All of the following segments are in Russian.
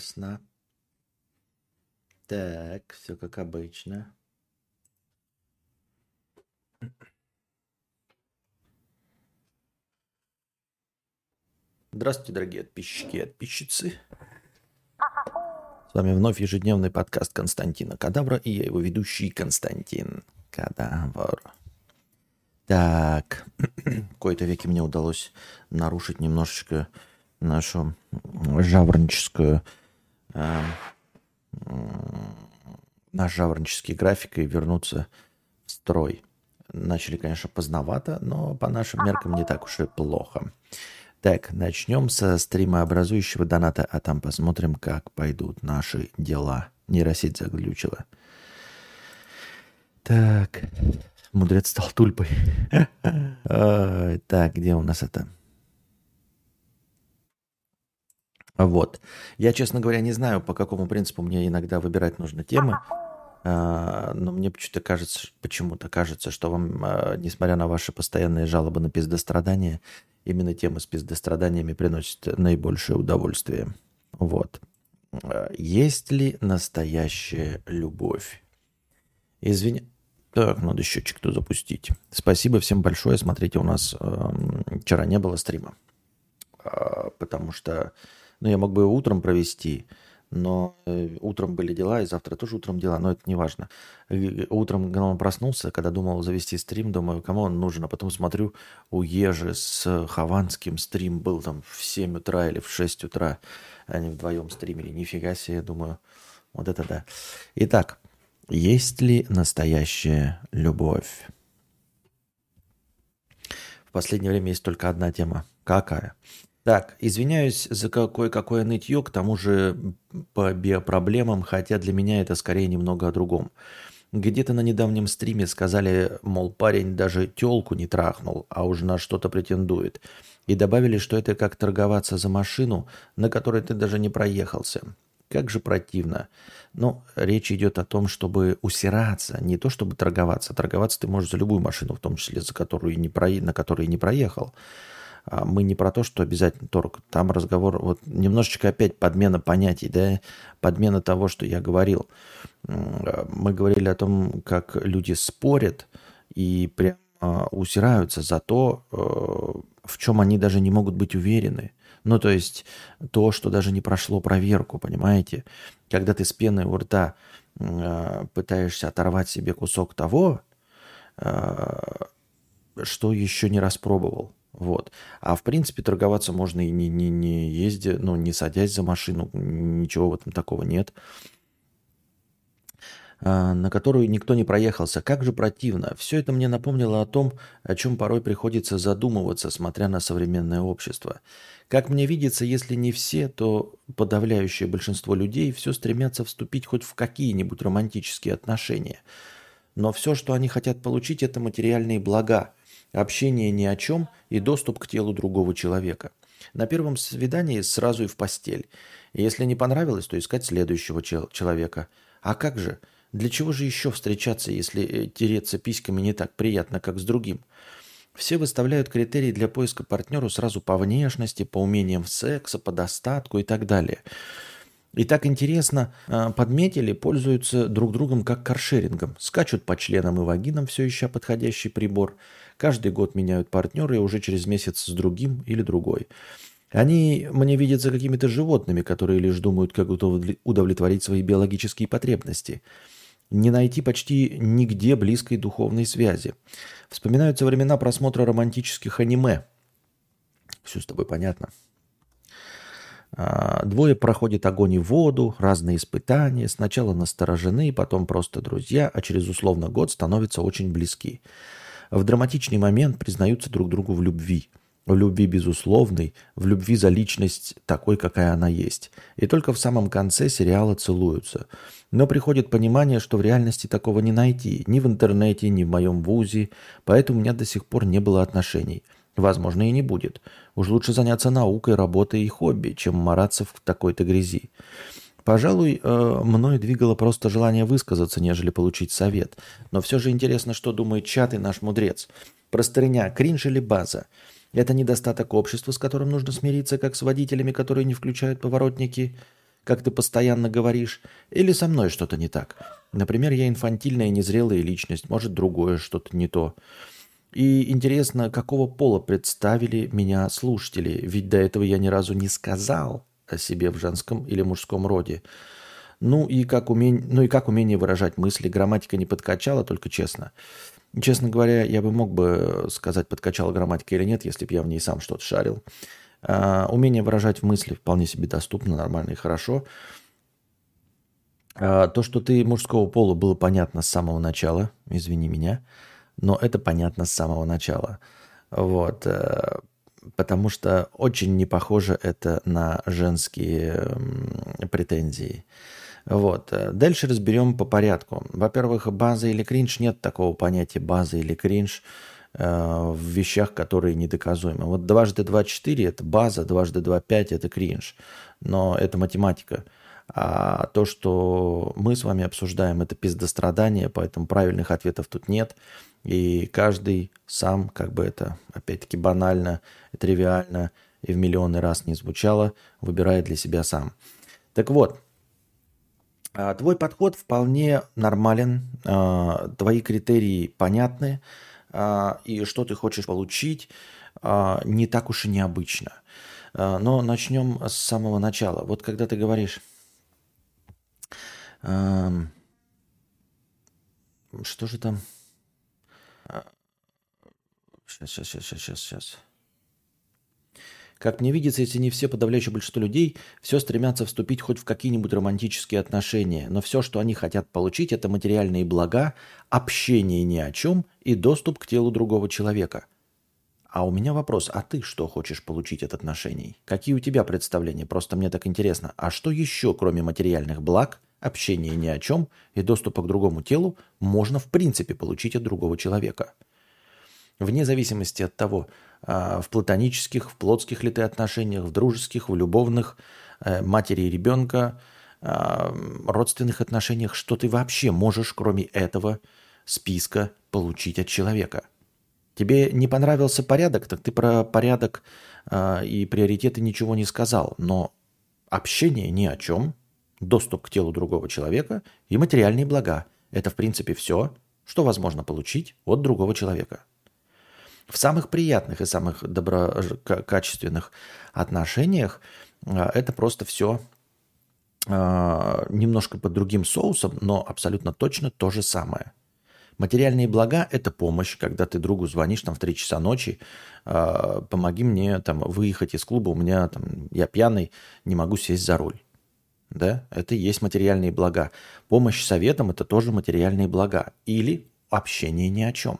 Ясно. Так, все как обычно. Здравствуйте, дорогие подписчики и подписчицы. С вами вновь ежедневный подкаст Константина Кадавра и я его ведущий Константин Кадавр. Так, в кои-то веки мне удалось нарушить немножечко нашу жаворонческую э, наш жаворонческий график и вернуться в строй. Начали, конечно, поздновато, но по нашим меркам не так уж и плохо. Так, начнем со стримообразующего доната, а там посмотрим, как пойдут наши дела. Нейросеть заглючила. Так, мудрец стал тульпой. Так, где у нас это? Вот. Я, честно говоря, не знаю, по какому принципу мне иногда выбирать нужно темы. А, но мне почему-то кажется, почему-то кажется, что вам, а, несмотря на ваши постоянные жалобы на пиздострадания, именно темы с пиздостраданиями приносят наибольшее удовольствие. Вот. А, есть ли настоящая любовь? Извини. Так, надо счетчик-то запустить. Спасибо всем большое. Смотрите, у нас э, вчера не было стрима. Э, потому что ну, я мог бы его утром провести, но э, утром были дела, и завтра тоже утром дела, но это не важно. Утром, когда он проснулся, когда думал завести стрим, думаю, кому он нужен, а потом смотрю, у Ежи с Хованским стрим был там в 7 утра или в 6 утра, они вдвоем стримили, нифига себе, думаю, вот это да. Итак, есть ли настоящая любовь? В последнее время есть только одна тема. Какая? Так, извиняюсь за кое-какое нытье, к тому же по биопроблемам, хотя для меня это скорее немного о другом. Где-то на недавнем стриме сказали, мол, парень даже телку не трахнул, а уже на что-то претендует. И добавили, что это как торговаться за машину, на которой ты даже не проехался. Как же противно. Но речь идет о том, чтобы усираться, не то чтобы торговаться. Торговаться ты можешь за любую машину, в том числе за которую не про... на которой не проехал. А мы не про то, что обязательно торг. Там разговор, вот немножечко опять подмена понятий, да, подмена того, что я говорил. Мы говорили о том, как люди спорят и прям а, усираются за то, э, в чем они даже не могут быть уверены. Ну, то есть то, что даже не прошло проверку, понимаете? Когда ты с пеной у рта а, пытаешься оторвать себе кусок того, что еще не распробовал. Вот. А в принципе торговаться можно и не, не, не ездя, ну, не садясь за машину, ничего в этом такого нет. А, на которую никто не проехался. Как же противно. Все это мне напомнило о том, о чем порой приходится задумываться, смотря на современное общество. Как мне видится, если не все, то подавляющее большинство людей все стремятся вступить хоть в какие-нибудь романтические отношения. Но все, что они хотят получить, это материальные блага – Общение ни о чем и доступ к телу другого человека. На первом свидании сразу и в постель. Если не понравилось, то искать следующего чел- человека. А как же? Для чего же еще встречаться, если э, тереться письками не так приятно, как с другим? Все выставляют критерии для поиска партнера сразу по внешности, по умениям секса, по достатку и так далее. И так интересно, а, подметили, пользуются друг другом как каршерингом. Скачут по членам и вагинам, все ища подходящий прибор. Каждый год меняют партнеры и уже через месяц с другим или другой. Они мне видятся какими-то животными, которые лишь думают, как удовлетворить свои биологические потребности. Не найти почти нигде близкой духовной связи. Вспоминаются времена просмотра романтических аниме. Все с тобой понятно. А, двое проходят огонь и воду, разные испытания. Сначала насторожены, потом просто друзья, а через условно год становятся очень близки в драматичный момент признаются друг другу в любви. В любви безусловной, в любви за личность такой, какая она есть. И только в самом конце сериала целуются. Но приходит понимание, что в реальности такого не найти. Ни в интернете, ни в моем вузе. Поэтому у меня до сих пор не было отношений. Возможно, и не будет. Уж лучше заняться наукой, работой и хобби, чем мараться в такой-то грязи. Пожалуй, э, мной двигало просто желание высказаться, нежели получить совет. Но все же интересно, что думает чат и наш мудрец. Простыня, кринж или база? Это недостаток общества, с которым нужно смириться, как с водителями, которые не включают поворотники? как ты постоянно говоришь, или со мной что-то не так. Например, я инфантильная, незрелая личность, может, другое что-то не то. И интересно, какого пола представили меня слушатели, ведь до этого я ни разу не сказал о себе в женском или мужском роде. Ну и как умение, ну и как умение выражать мысли. Грамматика не подкачала, только честно. Честно говоря, я бы мог бы сказать, подкачала грамматика или нет, если бы я в ней сам что-то шарил. А, умение выражать мысли вполне себе доступно, нормально и хорошо. А, то, что ты мужского пола, было понятно с самого начала, извини меня, но это понятно с самого начала. Вот. Э, потому что очень не похоже это на женские претензии. Вот. Дальше разберем по порядку. Во-первых, база или кринж. Нет такого понятия база или кринж э, в вещах, которые недоказуемы. Вот дважды два четыре – это база, дважды два пять – это кринж. Но это математика. А то, что мы с вами обсуждаем, это пиздострадание, поэтому правильных ответов тут нет. И каждый сам, как бы это, опять-таки, банально, тривиально и в миллионы раз не звучало, выбирает для себя сам. Так вот, а, твой подход вполне нормален, а, твои критерии понятны, а, и что ты хочешь получить, не так уж и необычно. Но начнем с самого начала. Вот когда ты говоришь, что же там? Сейчас, сейчас, сейчас, сейчас, сейчас. Как мне видится, если не все, подавляющее большинство людей все стремятся вступить хоть в какие-нибудь романтические отношения, но все, что они хотят получить, это материальные блага, общение ни о чем и доступ к телу другого человека. А у меня вопрос, а ты что хочешь получить от отношений? Какие у тебя представления? Просто мне так интересно. А что еще, кроме материальных благ, общения ни о чем и доступа к другому телу, можно в принципе получить от другого человека? Вне зависимости от того, а, в платонических, в плотских ли ты отношениях, в дружеских, в любовных, э, матери и ребенка, а, родственных отношениях, что ты вообще можешь, кроме этого списка, получить от человека. Тебе не понравился порядок, так ты про порядок а, и приоритеты ничего не сказал. Но общение ни о чем, доступ к телу другого человека и материальные блага – это, в принципе, все, что возможно получить от другого человека. В самых приятных и самых доброкачественных отношениях а, это просто все а, немножко под другим соусом, но абсолютно точно то же самое. Материальные блага – это помощь, когда ты другу звонишь там в 3 часа ночи, э, помоги мне там выехать из клуба, у меня там, я пьяный, не могу сесть за руль. Да, это и есть материальные блага. Помощь советам – это тоже материальные блага. Или общение ни о чем.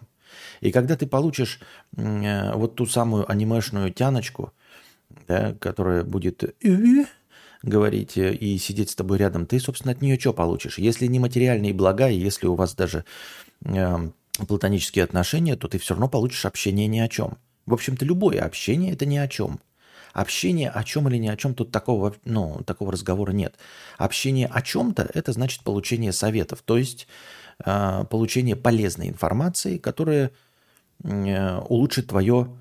И когда ты получишь э, вот ту самую анимешную тяночку, да, которая будет говорить э, и сидеть с тобой рядом, ты, собственно, от нее что получишь? Если не материальные блага, и если у вас даже э, платонические отношения, то ты все равно получишь общение ни о чем. В общем-то, любое общение – это ни о чем. Общение о чем или ни о чем, тут такого, ну, такого разговора нет. Общение о чем-то – это значит получение советов, то есть э, получение полезной информации, которая э, улучшит твое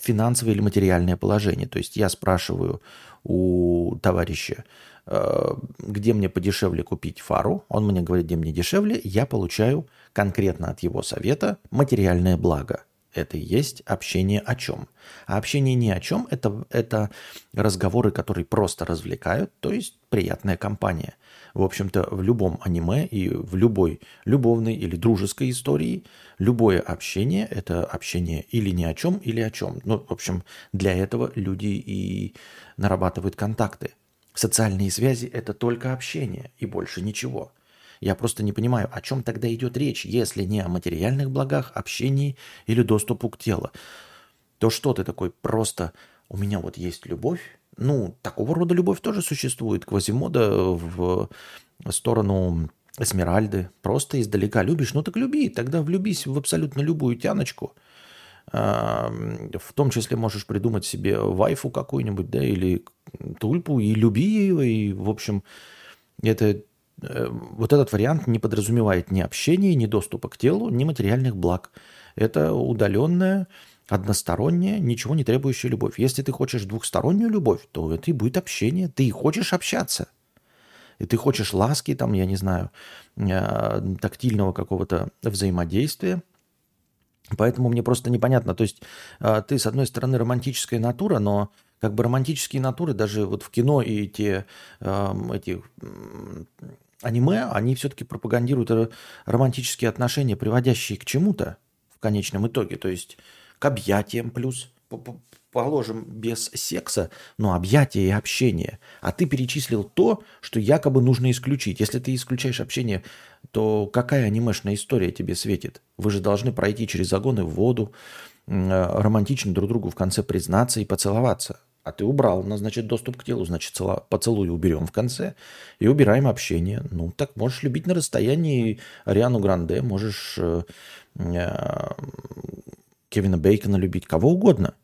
финансовое или материальное положение. То есть я спрашиваю у товарища, э, где мне подешевле купить фару, он мне говорит, где мне дешевле, я получаю конкретно от его совета материальное благо – это и есть общение о чем. А общение ни о чем это, – это разговоры, которые просто развлекают, то есть приятная компания. В общем-то, в любом аниме и в любой любовной или дружеской истории любое общение – это общение или ни о чем, или о чем. Ну, в общем, для этого люди и нарабатывают контакты. Социальные связи – это только общение и больше ничего – я просто не понимаю, о чем тогда идет речь, если не о материальных благах, общении или доступу к телу. То что ты такой просто «у меня вот есть любовь»? Ну, такого рода любовь тоже существует. Квазимода в сторону Эсмеральды. Просто издалека любишь, ну так люби. Тогда влюбись в абсолютно любую тяночку. В том числе можешь придумать себе вайфу какую-нибудь, да, или тульпу, и люби ее, и, в общем, это вот этот вариант не подразумевает ни общения, ни доступа к телу, ни материальных благ. Это удаленное Односторонняя, ничего не требующая любовь. Если ты хочешь двухстороннюю любовь, то это и будет общение. Ты хочешь общаться. И ты хочешь ласки, там, я не знаю, э, тактильного какого-то взаимодействия. Поэтому мне просто непонятно. То есть э, ты, с одной стороны, романтическая натура, но как бы романтические натуры даже вот в кино и те э, эти аниме, они все-таки пропагандируют романтические отношения, приводящие к чему-то в конечном итоге. То есть к объятиям плюс, положим, без секса, но объятия и общение. А ты перечислил то, что якобы нужно исключить. Если ты исключаешь общение, то какая анимешная история тебе светит? Вы же должны пройти через и в воду, романтично друг другу в конце признаться и поцеловаться. А ты убрал, значит, доступ к телу, значит, цело, поцелуй уберем в конце и убираем общение. Ну, так можешь любить на расстоянии Ариану Гранде, можешь э, э, Кевина Бейкона любить, кого угодно.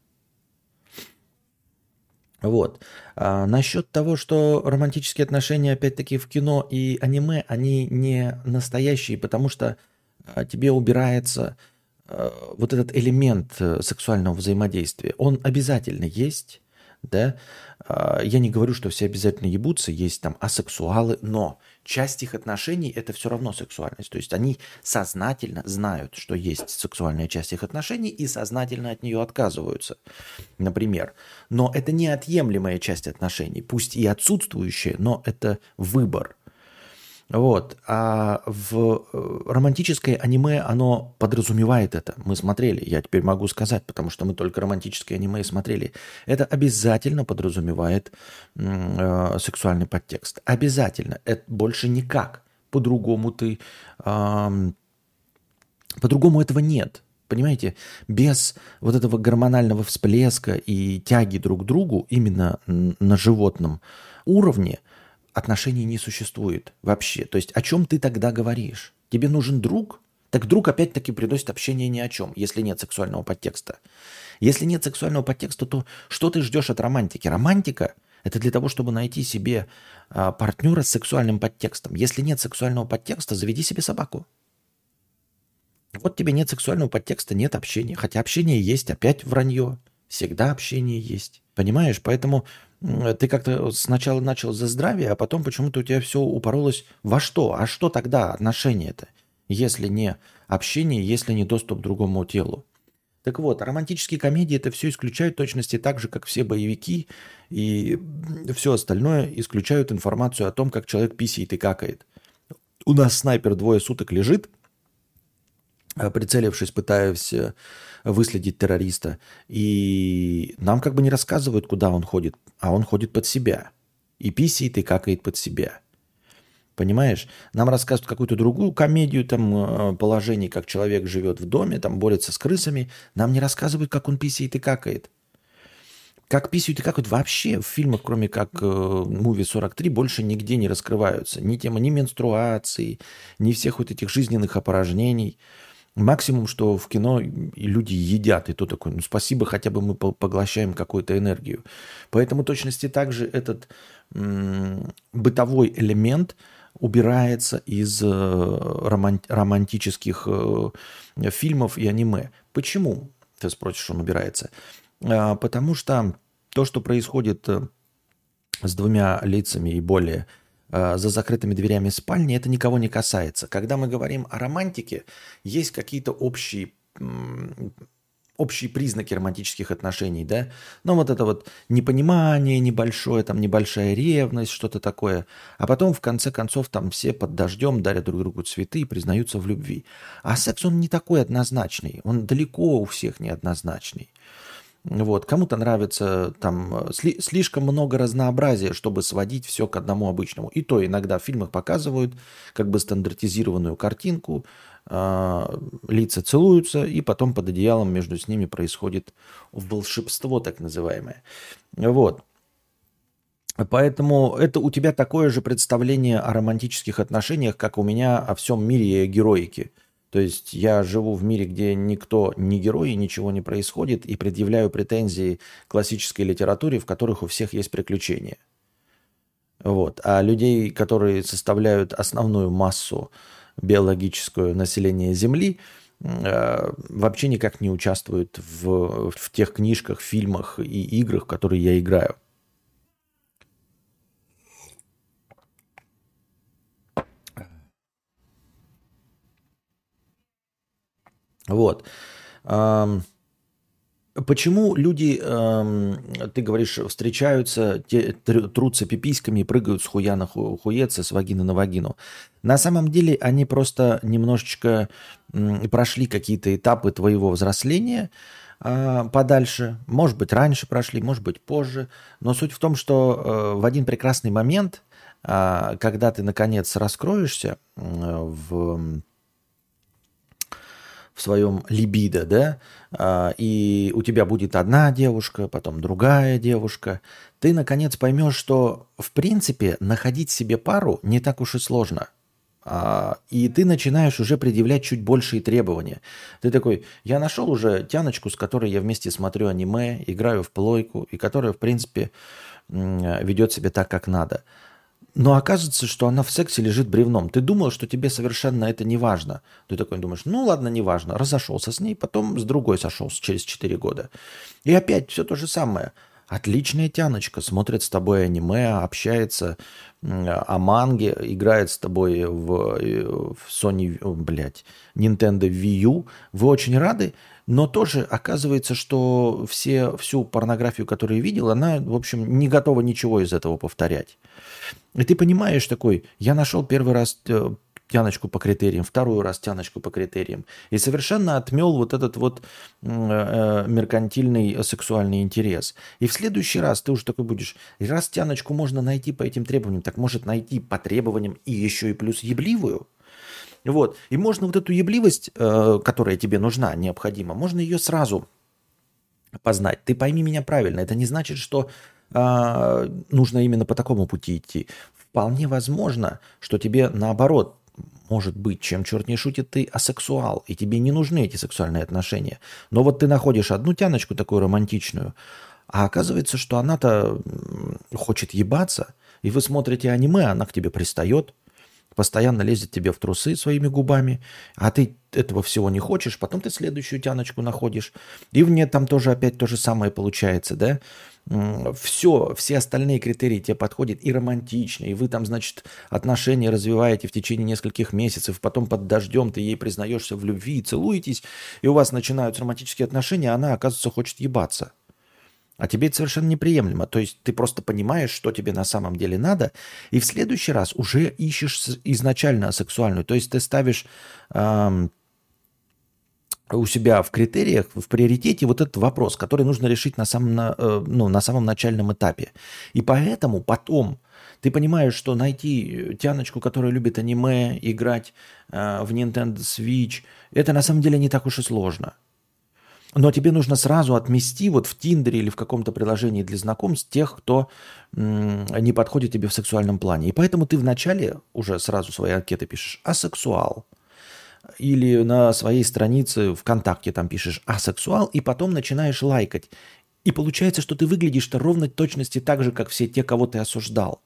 Вот. А насчет того, что романтические отношения, опять-таки, в кино и аниме, они не настоящие, потому что а, тебе убирается а, вот этот элемент э, сексуального взаимодействия. Он обязательно есть, да. А, я не говорю, что все обязательно ебутся, есть там асексуалы, но часть их отношений – это все равно сексуальность. То есть они сознательно знают, что есть сексуальная часть их отношений и сознательно от нее отказываются, например. Но это неотъемлемая часть отношений, пусть и отсутствующая, но это выбор – вот. А в э, романтическое аниме оно подразумевает это. Мы смотрели, я теперь могу сказать, потому что мы только романтическое аниме смотрели. Это обязательно подразумевает э, сексуальный подтекст. Обязательно. Это больше никак. По-другому ты... Э, по-другому этого нет. Понимаете, без вот этого гормонального всплеска и тяги друг к другу именно на животном уровне – отношений не существует вообще. То есть о чем ты тогда говоришь? Тебе нужен друг? Так друг опять-таки приносит общение ни о чем, если нет сексуального подтекста. Если нет сексуального подтекста, то что ты ждешь от романтики? Романтика – это для того, чтобы найти себе а, партнера с сексуальным подтекстом. Если нет сексуального подтекста, заведи себе собаку. Вот тебе нет сексуального подтекста, нет общения. Хотя общение есть, опять вранье. Всегда общение есть. Понимаешь? Поэтому ты как-то сначала начал за здравие, а потом почему-то у тебя все упоролось во что? А что тогда отношения-то, если не общение, если не доступ к другому телу? Так вот, романтические комедии это все исключают точности так же, как все боевики и все остальное исключают информацию о том, как человек писает и какает. У нас снайпер двое суток лежит, Э, прицелившись, пытаясь э, выследить террориста. И нам как бы не рассказывают, куда он ходит, а он ходит под себя. И писает, и какает под себя. Понимаешь? Нам рассказывают какую-то другую комедию, там, э, положение, как человек живет в доме, там, борется с крысами. Нам не рассказывают, как он писает и какает. Как писают и какают вообще в фильмах, кроме как э, «Муви 43», больше нигде не раскрываются. Ни тема ни менструации, ни всех вот этих жизненных опорожнений – Максимум, что в кино люди едят, и то такое, ну спасибо, хотя бы мы поглощаем какую-то энергию. Поэтому точности также этот м- бытовой элемент убирается из э, роман- романтических э, фильмов и аниме. Почему, ты спросишь, он убирается? А, потому что то, что происходит э, с двумя лицами и более – за закрытыми дверями спальни, это никого не касается. Когда мы говорим о романтике, есть какие-то общие общие признаки романтических отношений, да, но вот это вот непонимание небольшое, там небольшая ревность, что-то такое, а потом в конце концов там все под дождем дарят друг другу цветы и признаются в любви. А секс он не такой однозначный, он далеко у всех неоднозначный. Вот. Кому-то нравится там сли- слишком много разнообразия, чтобы сводить все к одному обычному. И то иногда в фильмах показывают как бы стандартизированную картинку, э- лица целуются, и потом под одеялом между с ними происходит волшебство так называемое. Вот. Поэтому это у тебя такое же представление о романтических отношениях, как у меня о всем мире героики – то есть я живу в мире, где никто не герой, и ничего не происходит, и предъявляю претензии классической литературе, в которых у всех есть приключения. Вот. А людей, которые составляют основную массу биологическую населения Земли, э, вообще никак не участвует в, в тех книжках, фильмах и играх, которые я играю. Вот. Почему люди, ты говоришь, встречаются, трутся пиписьками прыгают с хуя на хуец, с вагины на вагину? На самом деле они просто немножечко прошли какие-то этапы твоего взросления а, подальше. Может быть, раньше прошли, может быть, позже. Но суть в том, что э, в один прекрасный момент, а, когда ты, наконец, раскроешься в в своем либидо, да, а, и у тебя будет одна девушка, потом другая девушка, ты наконец поймешь, что в принципе находить себе пару не так уж и сложно. А, и ты начинаешь уже предъявлять чуть большие требования. Ты такой, я нашел уже тяночку, с которой я вместе смотрю аниме, играю в плойку, и которая, в принципе, ведет себя так, как надо. Но оказывается, что она в сексе лежит бревном. Ты думал, что тебе совершенно это не важно. Ты такой думаешь, ну ладно, не важно. Разошелся с ней, потом с другой сошелся через 4 года. И опять все то же самое. Отличная тяночка, смотрит с тобой аниме, общается о манге, играет с тобой в, в Sony, блядь, Nintendo Wii U. Вы очень рады, но тоже оказывается, что все, всю порнографию, которую видел, она, в общем, не готова ничего из этого повторять. И ты понимаешь такой, я нашел первый раз э, тяночку по критериям, второй раз тяночку по критериям. И совершенно отмел вот этот вот э, э, меркантильный сексуальный интерес. И в следующий раз ты уже такой будешь, раз тяночку можно найти по этим требованиям, так может найти по требованиям и еще и плюс ебливую. Вот. И можно вот эту ебливость, которая тебе нужна, необходима, можно ее сразу познать. Ты пойми меня правильно. Это не значит, что а, нужно именно по такому пути идти. Вполне возможно, что тебе наоборот может быть, чем черт не шутит, ты асексуал, и тебе не нужны эти сексуальные отношения. Но вот ты находишь одну тяночку такую романтичную, а оказывается, что она-то хочет ебаться, и вы смотрите аниме, она к тебе пристает, постоянно лезет тебе в трусы своими губами, а ты этого всего не хочешь, потом ты следующую тяночку находишь, и в ней там тоже опять то же самое получается, да? все, все остальные критерии тебе подходят и романтично, и вы там, значит, отношения развиваете в течение нескольких месяцев, потом под дождем ты ей признаешься в любви, целуетесь, и у вас начинаются романтические отношения, а она, оказывается, хочет ебаться. А тебе это совершенно неприемлемо. То есть ты просто понимаешь, что тебе на самом деле надо, и в следующий раз уже ищешь изначально сексуальную. То есть ты ставишь эм, у себя в критериях, в приоритете вот этот вопрос, который нужно решить на самом, э, ну, на самом начальном этапе. И поэтому потом ты понимаешь, что найти тяночку, которая любит аниме, играть э, в Nintendo Switch, это на самом деле не так уж и сложно. Но тебе нужно сразу отмести вот в Тиндере или в каком-то приложении для знакомств тех, кто не подходит тебе в сексуальном плане. И поэтому ты вначале уже сразу свои анкеты пишешь «асексуал» или на своей странице ВКонтакте там пишешь асексуал, и потом начинаешь лайкать. И получается, что ты выглядишь-то ровно точности так же, как все те, кого ты осуждал.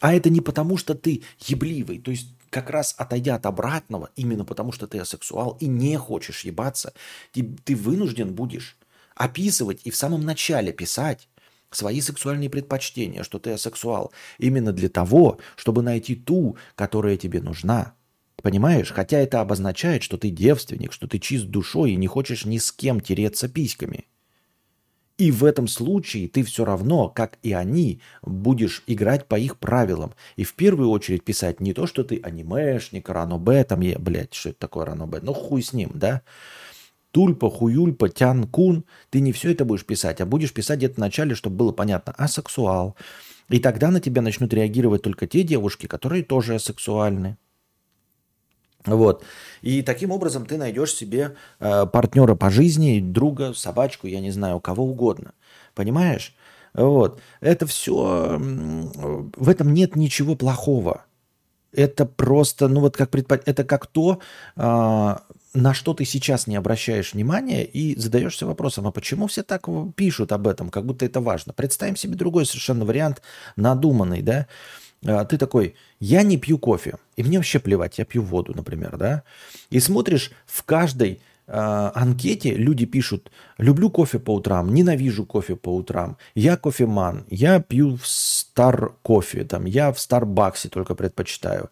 А это не потому, что ты ебливый, то есть как раз отойдя от обратного, именно потому что ты асексуал и не хочешь ебаться, ты, ты вынужден будешь описывать и в самом начале писать свои сексуальные предпочтения, что ты асексуал, именно для того, чтобы найти ту, которая тебе нужна, Понимаешь? Хотя это обозначает, что ты девственник, что ты чист душой и не хочешь ни с кем тереться письками. И в этом случае ты все равно, как и они, будешь играть по их правилам. И в первую очередь писать не то, что ты анимешник, ранобе, там, я, блядь, что это такое ранобе, ну хуй с ним, да? Тульпа, хуюльпа, тян, кун. Ты не все это будешь писать, а будешь писать где-то в начале, чтобы было понятно, асексуал. И тогда на тебя начнут реагировать только те девушки, которые тоже асексуальны. Вот. И таким образом ты найдешь себе э, партнера по жизни, друга, собачку, я не знаю, кого угодно. Понимаешь? Вот. Это все... В этом нет ничего плохого. Это просто, ну вот как предпо... это как то, э, на что ты сейчас не обращаешь внимания и задаешься вопросом, а почему все так пишут об этом, как будто это важно. Представим себе другой совершенно вариант, надуманный, да? а, ты такой, я не пью кофе, и мне вообще плевать, я пью воду, например, да, и смотришь в каждой э, анкете люди пишут, люблю кофе по утрам, ненавижу кофе по утрам, я кофеман, я пью в стар кофе, там, я в Старбаксе только предпочитаю,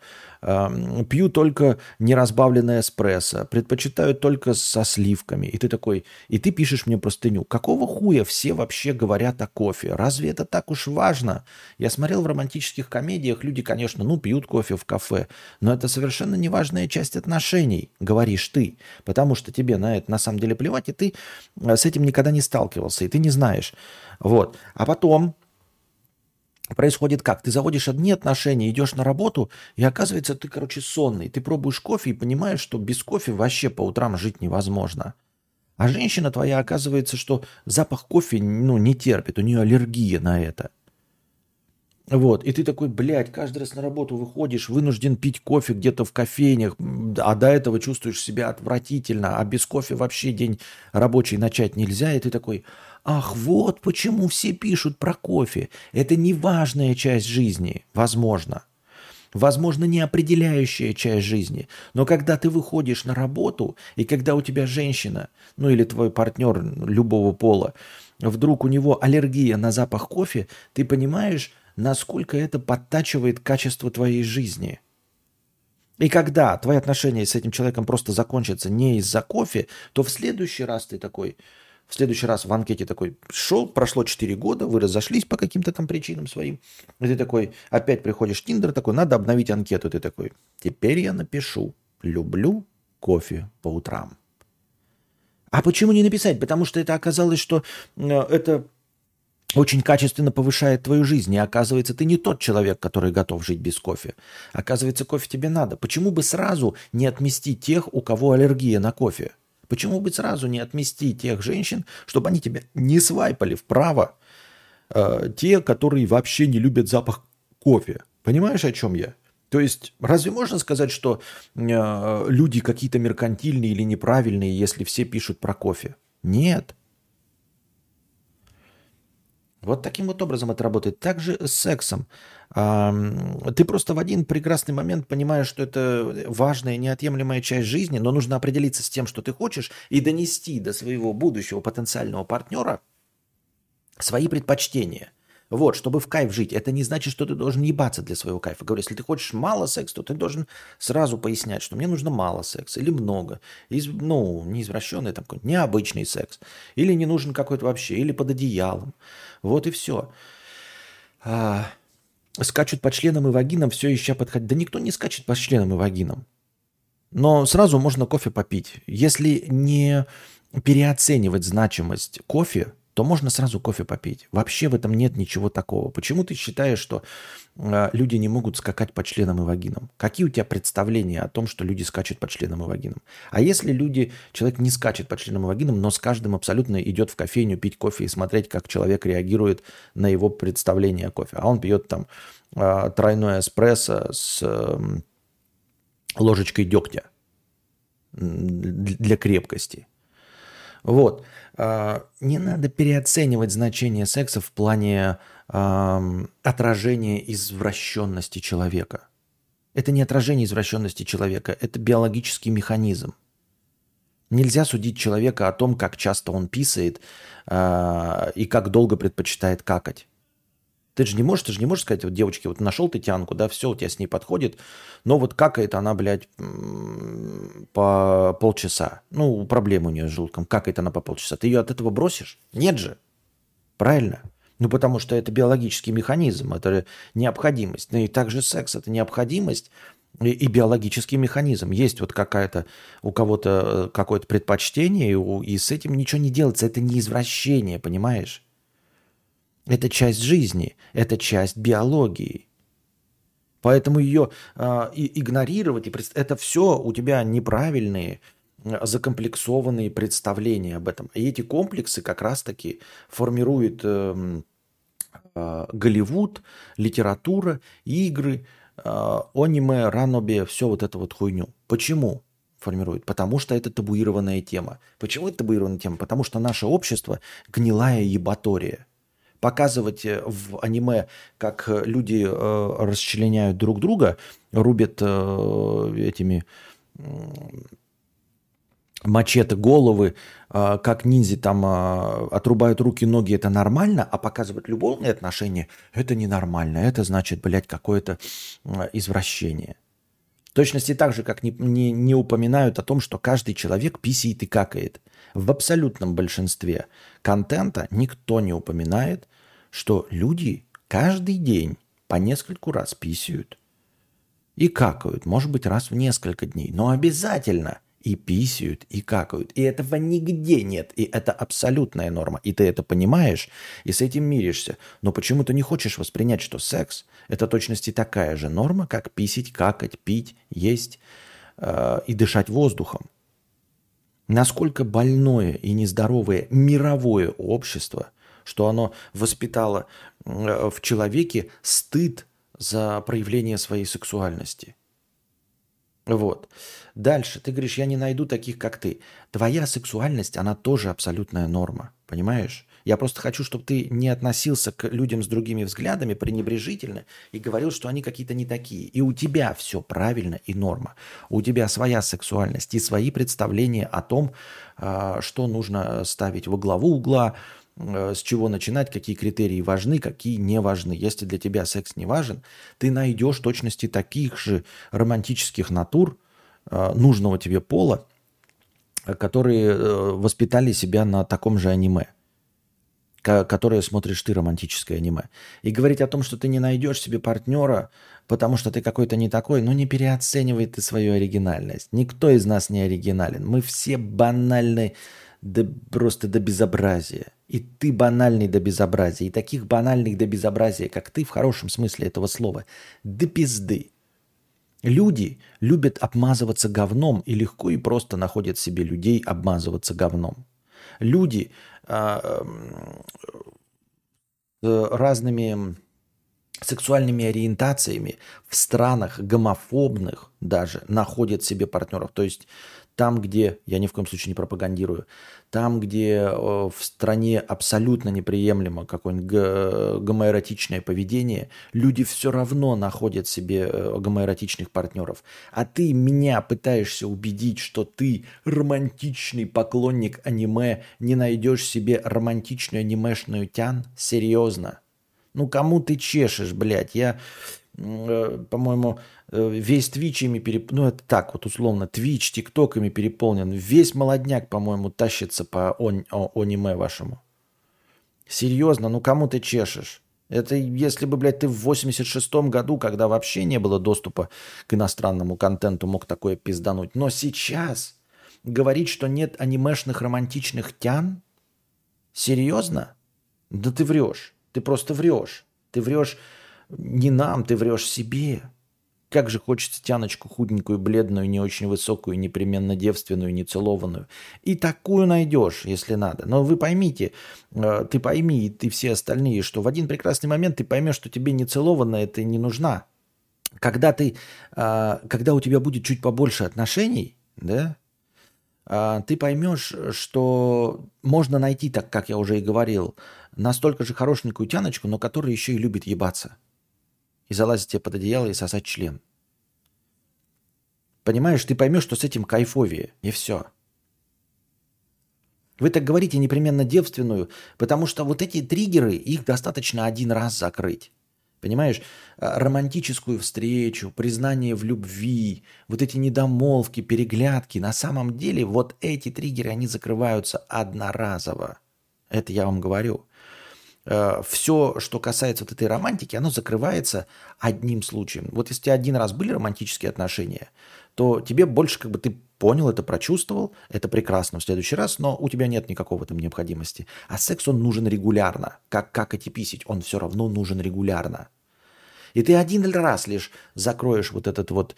пью только неразбавленное эспрессо, предпочитаю только со сливками. И ты такой, и ты пишешь мне простыню, какого хуя все вообще говорят о кофе? Разве это так уж важно? Я смотрел в романтических комедиях, люди, конечно, ну, пьют кофе в кафе, но это совершенно неважная часть отношений, говоришь ты, потому что тебе на это на самом деле плевать, и ты э, с этим никогда не сталкивался, и ты не знаешь. Вот. А потом происходит как? Ты заводишь одни отношения, идешь на работу, и оказывается, ты, короче, сонный. Ты пробуешь кофе и понимаешь, что без кофе вообще по утрам жить невозможно. А женщина твоя, оказывается, что запах кофе ну, не терпит, у нее аллергия на это. Вот, и ты такой, блядь, каждый раз на работу выходишь, вынужден пить кофе где-то в кофейнях, а до этого чувствуешь себя отвратительно, а без кофе вообще день рабочий начать нельзя, и ты такой, ах, вот почему все пишут про кофе. Это не важная часть жизни, возможно. Возможно, не определяющая часть жизни. Но когда ты выходишь на работу, и когда у тебя женщина, ну или твой партнер любого пола, вдруг у него аллергия на запах кофе, ты понимаешь, насколько это подтачивает качество твоей жизни. И когда твои отношения с этим человеком просто закончатся не из-за кофе, то в следующий раз ты такой, в следующий раз в анкете такой шел, прошло 4 года, вы разошлись по каким-то там причинам своим, и ты такой, опять приходишь в Тиндер, такой, надо обновить анкету, ты такой, теперь я напишу, люблю кофе по утрам. А почему не написать? Потому что это оказалось, что э, это очень качественно повышает твою жизнь. И оказывается, ты не тот человек, который готов жить без кофе. Оказывается, кофе тебе надо. Почему бы сразу не отмести тех, у кого аллергия на кофе? Почему бы сразу не отмести тех женщин, чтобы они тебя не свайпали вправо, э, те, которые вообще не любят запах кофе? Понимаешь, о чем я? То есть, разве можно сказать, что э, люди какие-то меркантильные или неправильные, если все пишут про кофе? Нет. Вот таким вот образом это работает. Также с сексом. Ты просто в один прекрасный момент понимаешь, что это важная, неотъемлемая часть жизни, но нужно определиться с тем, что ты хочешь, и донести до своего будущего потенциального партнера свои предпочтения. Вот, чтобы в кайф жить. Это не значит, что ты должен ебаться для своего кайфа. Говорю, если ты хочешь мало секса, то ты должен сразу пояснять, что мне нужно мало секса или много. Из, ну, не извращенный, там, какой-то необычный секс. Или не нужен какой-то вообще, или под одеялом. Вот и все. А, скачут по членам и вагинам, все еще подходит. Да никто не скачет по членам и вагинам. Но сразу можно кофе попить. Если не переоценивать значимость кофе, то можно сразу кофе попить. Вообще в этом нет ничего такого. Почему ты считаешь, что э, люди не могут скакать по членам и вагинам? Какие у тебя представления о том, что люди скачут по членам и вагинам? А если люди, человек не скачет по членам и вагинам, но с каждым абсолютно идет в кофейню пить кофе и смотреть, как человек реагирует на его представление о кофе. А он пьет там э, тройной эспрессо с э, ложечкой дегтя для крепкости. Вот. А, не надо переоценивать значение секса в плане отражения извращенности человека. Это не отражение извращенности человека, это биологический механизм. Нельзя судить человека о том, как часто он писает э, и как долго предпочитает какать. Ты же не можешь, ты же не можешь сказать, вот девочке, вот нашел ты тянку, да, все, у тебя с ней подходит, но вот какает она, блядь, по полчаса. Ну, проблема у нее с желудком, какает она по полчаса. Ты ее от этого бросишь? Нет же. Правильно? Ну, потому что это биологический механизм, это необходимость. Ну и также секс – это необходимость и, и биологический механизм. Есть вот какая-то у кого-то э, какое-то предпочтение, и, и с этим ничего не делается. Это не извращение, понимаешь? Это часть жизни, это часть биологии. Поэтому ее э, игнорировать, и это все у тебя неправильные, закомплексованные представления об этом. И эти комплексы как раз-таки формируют э, э, Голливуд, литература, игры, э, аниме, ранобе, все вот это вот хуйню. Почему? формирует? Потому что это табуированная тема. Почему это табуированная тема? Потому что наше общество гнилая ебатория. Показывать э, в аниме, как э, люди э, расчленяют друг друга, рубят э, этими мачете головы, а, как ниндзя там а, отрубают руки, ноги, это нормально, а показывать любовные отношения, это ненормально. Это значит, блядь, какое-то а, извращение. Точности так же, как не, не, не упоминают о том, что каждый человек писает и какает. В абсолютном большинстве контента никто не упоминает, что люди каждый день по нескольку раз писают и какают, может быть, раз в несколько дней, но обязательно – и писают, и какают. И этого нигде нет. И это абсолютная норма. И ты это понимаешь, и с этим миришься. Но почему ты не хочешь воспринять, что секс – это точности такая же норма, как писить, какать, пить, есть э, и дышать воздухом? Насколько больное и нездоровое мировое общество, что оно воспитало э, в человеке стыд за проявление своей сексуальности – вот. Дальше. Ты говоришь, я не найду таких, как ты. Твоя сексуальность, она тоже абсолютная норма. Понимаешь? Я просто хочу, чтобы ты не относился к людям с другими взглядами пренебрежительно и говорил, что они какие-то не такие. И у тебя все правильно и норма. У тебя своя сексуальность и свои представления о том, а, что нужно ставить во главу угла, с чего начинать, какие критерии важны, какие не важны. Если для тебя секс не важен, ты найдешь точности таких же романтических натур э, нужного тебе пола, которые э, воспитали себя на таком же аниме, которое смотришь ты, романтическое аниме. И говорить о том, что ты не найдешь себе партнера, потому что ты какой-то не такой, ну не переоценивай ты свою оригинальность. Никто из нас не оригинален. Мы все банальны до, просто до безобразия. И ты банальный до безобразия. И таких банальных до безобразия, как ты, в хорошем смысле этого слова, до пизды. Люди любят обмазываться говном и легко и просто находят себе людей обмазываться говном. Люди э, э, разными сексуальными ориентациями в странах гомофобных даже находят себе партнеров. То есть там, где, я ни в коем случае не пропагандирую, там, где э, в стране абсолютно неприемлемо какое-нибудь гомоэротичное поведение, люди все равно находят себе э, гомоэротичных партнеров. А ты меня пытаешься убедить, что ты романтичный поклонник аниме, не найдешь себе романтичную анимешную тян? Серьезно? Ну, кому ты чешешь, блядь? Я, э, по-моему, Э, весь Twitch ими переп... ну это так вот условно, Twitch, TikTok ими переполнен. Весь молодняк, по-моему, тащится по он... аниме вашему. Серьезно, ну кому ты чешешь? Это если бы, блядь, ты в 86-м году, когда вообще не было доступа к иностранному контенту, мог такое пиздануть. Но сейчас говорить, что нет анимешных романтичных тян? Серьезно? Да ты врешь. Ты просто врешь. Ты врешь не нам, ты врешь себе. Как же хочется тяночку худенькую, бледную, не очень высокую, непременно девственную, нецелованную. И такую найдешь, если надо. Но вы поймите, э, ты пойми, и ты все остальные, что в один прекрасный момент ты поймешь, что тебе нецелованная это не нужна. Когда, ты, э, когда у тебя будет чуть побольше отношений, да, э, ты поймешь, что можно найти, так как я уже и говорил, настолько же хорошенькую тяночку, но которая еще и любит ебаться и залазить тебе под одеяло и сосать член. Понимаешь, ты поймешь, что с этим кайфовее, и все. Вы так говорите непременно девственную, потому что вот эти триггеры, их достаточно один раз закрыть. Понимаешь, а, романтическую встречу, признание в любви, вот эти недомолвки, переглядки, на самом деле вот эти триггеры, они закрываются одноразово. Это я вам говорю. Э, все, что касается вот этой романтики, оно закрывается одним случаем. Вот если у тебя один раз были романтические отношения, то тебе больше как бы ты понял это, прочувствовал, это прекрасно в следующий раз, но у тебя нет никакого там необходимости. А секс, он нужен регулярно. Как, как эти писить, он все равно нужен регулярно. И ты один раз лишь закроешь вот эту вот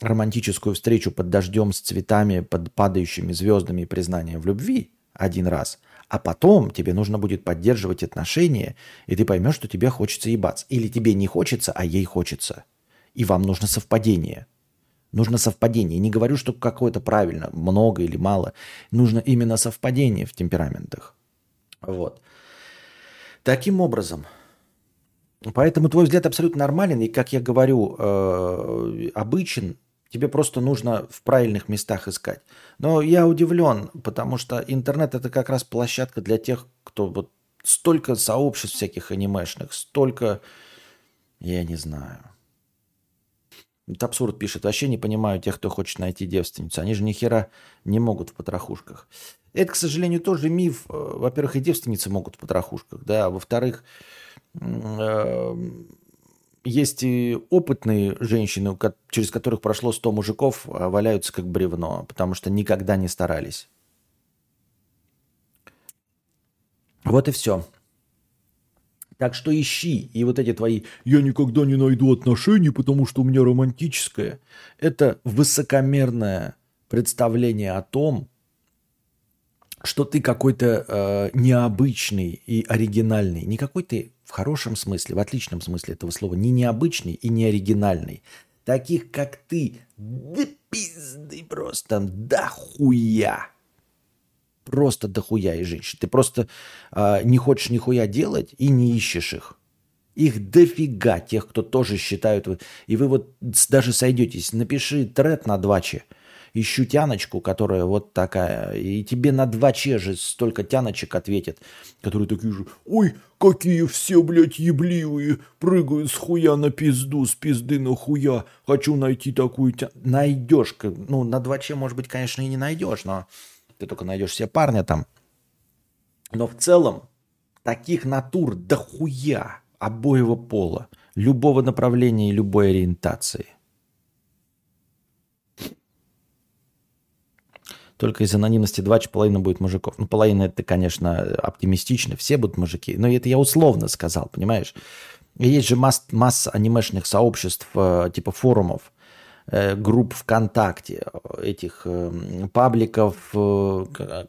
романтическую встречу под дождем с цветами, под падающими звездами и признанием в любви один раз – а потом тебе нужно будет поддерживать отношения, и ты поймешь, что тебе хочется ебаться. Или тебе не хочется, а ей хочется. И вам нужно совпадение. Нужно совпадение. Не говорю, что какое-то правильно, много или мало. Нужно именно совпадение в темпераментах. Вот. Таким образом, поэтому твой взгляд абсолютно нормален, и, как я говорю, э, обычен, тебе просто нужно в правильных местах искать. Но я удивлен, потому что интернет это как раз площадка для тех, кто вот столько сообществ всяких анимешных, столько, я не знаю. Абсурд пишет. Вообще не понимаю тех, кто хочет найти девственницу. Они же ни хера не могут в потрохушках. Это, к сожалению, тоже миф. Э, во-первых, и девственницы могут в потрохушках, да, а во-вторых, э, есть и опытные женщины, через которых прошло 100 мужиков, а валяются как бревно, потому что никогда не старались. Вот и все. Так что ищи. И вот эти твои «я никогда не найду отношений, потому что у меня романтическое» – это высокомерное представление о том, что ты какой-то э, необычный и оригинальный. Не какой ты в хорошем смысле, в отличном смысле этого слова. Не необычный и не оригинальный. Таких, как ты, да пизды просто, да хуя. Просто дохуя и женщин. Ты просто э, не хочешь нихуя делать и не ищешь их. Их дофига, тех, кто тоже считают. И вы вот даже сойдетесь. Напиши тред на дваче. Ищу тяночку, которая вот такая. И тебе на два же столько тяночек ответит, которые такие же. Ой, какие все, блядь, ебливые. Прыгают с хуя на пизду, с пизды на хуя. Хочу найти такую тя... Найдешь. Ну, на два может быть, конечно, и не найдешь, но ты только найдешь себе парня там. Но в целом таких натур дохуя обоего пола, любого направления и любой ориентации. Только из анонимности 2 половина будет мужиков. Ну, половина это, конечно, оптимистично. Все будут мужики. Но это я условно сказал, понимаешь? Есть же масс, масса анимешных сообществ, э, типа форумов, Э, групп ВКонтакте, этих э, пабликов,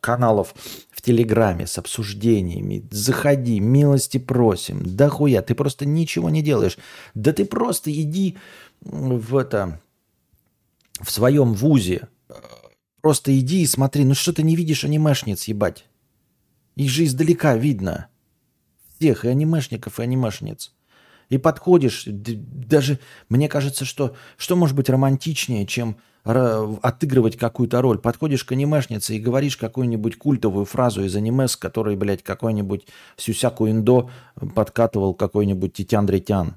каналов в Телеграме с обсуждениями. Заходи, милости просим. Да хуя, ты просто ничего не делаешь. Да ты просто иди в это, в своем вузе. Просто иди и смотри. Ну что ты не видишь анимешниц, ебать? Их же издалека видно. Всех, и анимешников, и анимешниц и подходишь, даже мне кажется, что что может быть романтичнее, чем отыгрывать какую-то роль. Подходишь к анимешнице и говоришь какую-нибудь культовую фразу из аниме, с которой, блядь, какой-нибудь Сюсяку Индо подкатывал какой-нибудь Титян Ретян.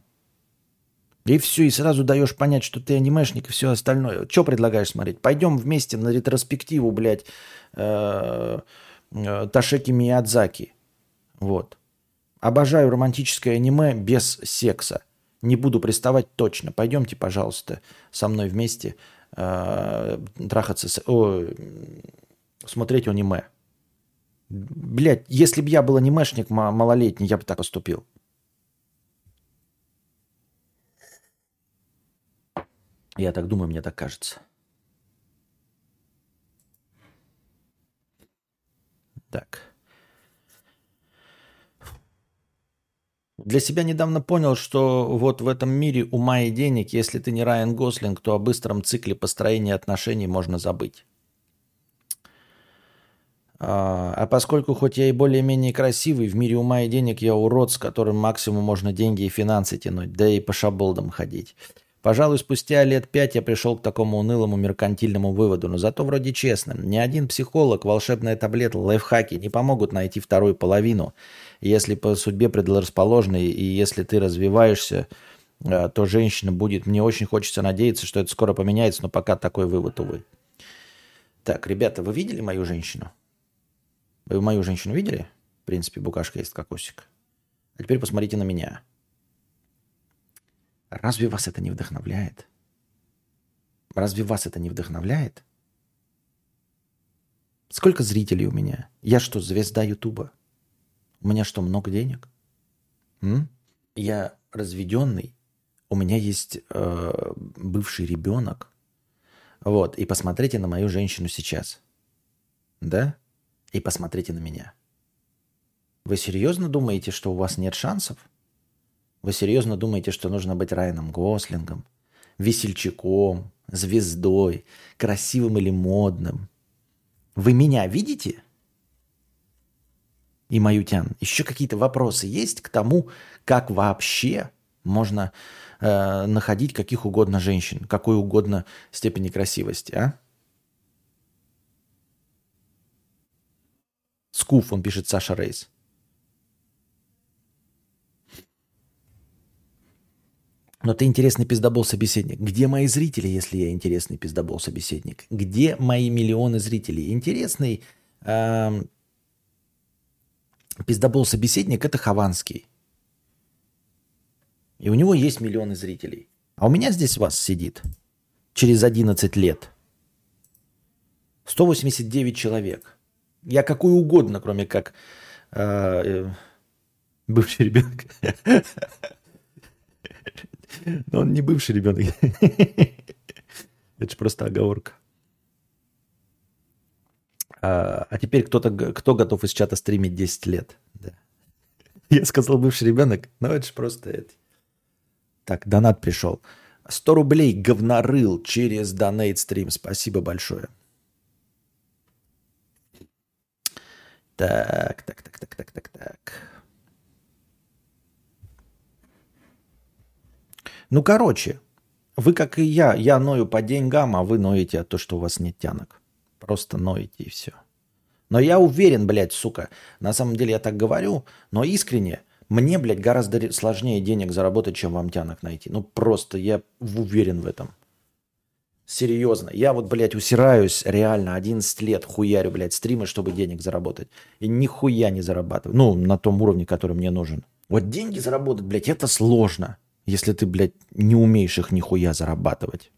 И все, и сразу даешь понять, что ты анимешник и все остальное. Что предлагаешь смотреть? Пойдем вместе на ретроспективу, блядь, э, э, Ташеки Миядзаки. Вот. Обожаю романтическое аниме без секса. Не буду приставать точно. Пойдемте, пожалуйста, со мной вместе э, трахаться, с, о, смотреть аниме. Блять, если бы я был анимешник малолетний, я бы так поступил. Я так думаю, мне так кажется. Так. Для себя недавно понял, что вот в этом мире ума и денег, если ты не Райан Гослинг, то о быстром цикле построения отношений можно забыть. А, а поскольку хоть я и более-менее красивый, в мире ума и денег я урод, с которым максимум можно деньги и финансы тянуть, да и по шаболдам ходить. Пожалуй, спустя лет пять я пришел к такому унылому меркантильному выводу, но зато вроде честно. Ни один психолог, волшебная таблетка, лайфхаки не помогут найти вторую половину – если по судьбе предрасположенной, и если ты развиваешься, э, то женщина будет... Мне очень хочется надеяться, что это скоро поменяется, но пока такой вывод, увы. Так, ребята, вы видели мою женщину? Вы мою женщину видели? В принципе, букашка есть кокосик. А теперь посмотрите на меня. Разве вас это не вдохновляет? Разве вас это не вдохновляет? Сколько зрителей у меня? Я что, звезда Ютуба? У меня что, много денег? М? Я разведенный, у меня есть э, бывший ребенок. Вот, и посмотрите на мою женщину сейчас. Да? И посмотрите на меня. Вы серьезно думаете, что у вас нет шансов? Вы серьезно думаете, что нужно быть Райаном Гослингом, весельчаком, звездой, красивым или модным? Вы меня видите? и Маютян, еще какие-то вопросы есть к тому, как вообще можно э, находить каких угодно женщин, какой угодно степени красивости, а? Скуф, он пишет Саша Рейс. Но ты интересный пиздобол-собеседник. Где мои зрители, если я интересный пиздобол-собеседник? Где мои миллионы зрителей? Интересный э, пиздобол-собеседник – это Хованский. И у него есть миллионы зрителей. А у меня здесь вас сидит через 11 лет 189 человек. Я какой угодно, кроме как э, э, бывший ребенок. Но он не бывший ребенок. Это же просто оговорка. А, а теперь кто-то, кто готов из чата стримить 10 лет? Да. Я сказал бывший ребенок, но это же просто это. Так, донат пришел. 100 рублей говнорыл через донейт стрим. Спасибо большое. Так, так, так, так, так, так, так. Ну, короче, вы, как и я, я ною по деньгам, а вы ноете от того, что у вас нет тянок. Просто ноете и все. Но я уверен, блядь, сука, на самом деле я так говорю, но искренне, мне, блядь, гораздо сложнее денег заработать, чем вам тянок найти. Ну, просто я уверен в этом. Серьезно. Я вот, блядь, усираюсь реально 11 лет хуярю, блядь, стримы, чтобы денег заработать. И нихуя не зарабатываю. Ну, на том уровне, который мне нужен. Вот деньги заработать, блядь, это сложно если ты, блядь, не умеешь их нихуя зарабатывать.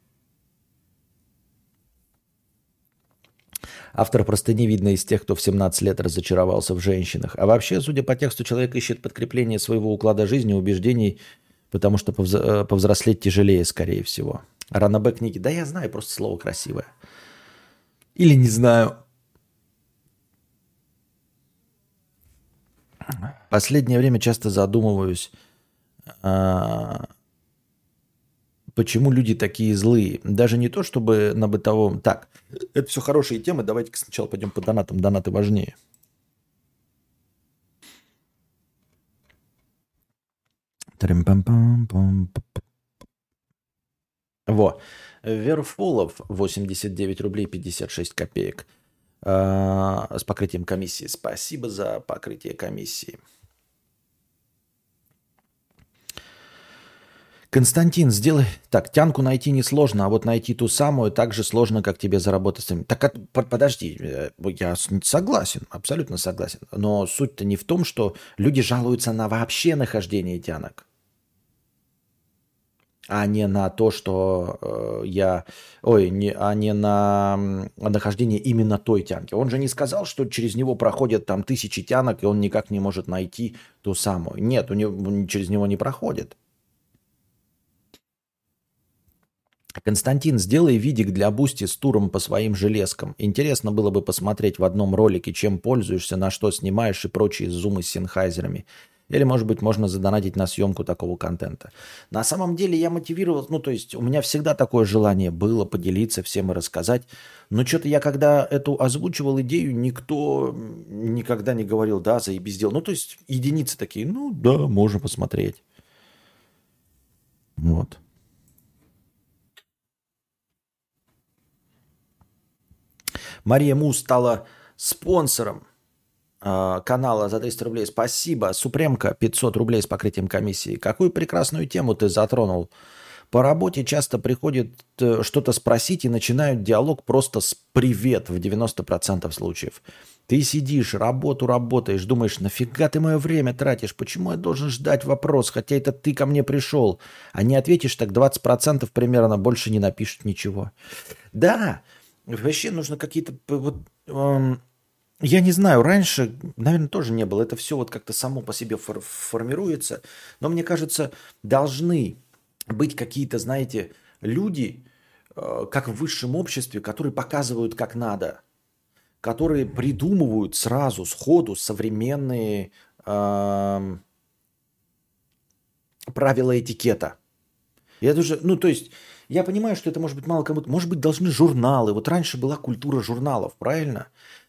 Автор просто не видно из тех, кто в 17 лет разочаровался в женщинах. А вообще, судя по тексту, человек ищет подкрепление своего уклада жизни, убеждений, потому что э, повзрослеть тяжелее, скорее всего. Ранобэ книги. Да я знаю, просто слово красивое. Или не знаю. Последнее время часто задумываюсь, почему люди такие злые. Даже не то, чтобы на бытовом... Так, это все хорошие темы, давайте сначала пойдем по донатам. Донаты важнее. Во. Верфолов 89 рублей 56 копеек а, с покрытием комиссии. Спасибо за покрытие комиссии. Константин, сделай... Так, тянку найти несложно, а вот найти ту самую так же сложно, как тебе заработать самим. Так, подожди, э, я согласен, абсолютно согласен. Но суть-то не в том, что люди жалуются на вообще нахождение тянок, а не на то, что э, я... Ой, не, а не на нахождение именно той тянки. Он же не сказал, что через него проходят там тысячи тянок, и он никак не может найти ту самую. Нет, у него, через него не проходит. Константин, сделай видик для Boosty с туром по своим железкам. Интересно было бы посмотреть в одном ролике, чем пользуешься, на что снимаешь и прочие Zoom ы с Sennheiser ами. Или, может быть, можно задонатить на съемку такого контента. На самом деле я мотивировал, ну, то есть у меня всегда такое желание было поделиться всем и рассказать. Но что-то я, когда эту озвучивал идею, никто никогда не говорил, да, заебись сделал. Ну, то есть единицы такие, ну, да, можно посмотреть. Вот. Мария Му стала спонсором э, канала за 300 рублей. Спасибо. Супремка 500 рублей с покрытием комиссии. Какую прекрасную тему ты затронул. По работе часто приходит э, что-то спросить и начинают диалог просто с «привет» в 90% случаев. Ты сидишь, работу работаешь, думаешь, нафига ты мое время тратишь? Почему я должен ждать вопрос, хотя это ты ко мне пришел? А не ответишь, так 20% примерно больше не напишут ничего. Да, Вообще нужно какие-то... Вот, эм, я не знаю, раньше, наверное, тоже не было. Это все вот как-то само по себе фор- формируется. Но мне кажется, должны быть какие-то, знаете, люди, э, как в высшем обществе, которые показывают, как надо. Которые придумывают сразу, сходу современные э, правила этикета. Я даже, ну, то есть я понимаю, что это может быть мало кому-то. Может быть, должны журналы. Вот раньше была культура журналов, правильно?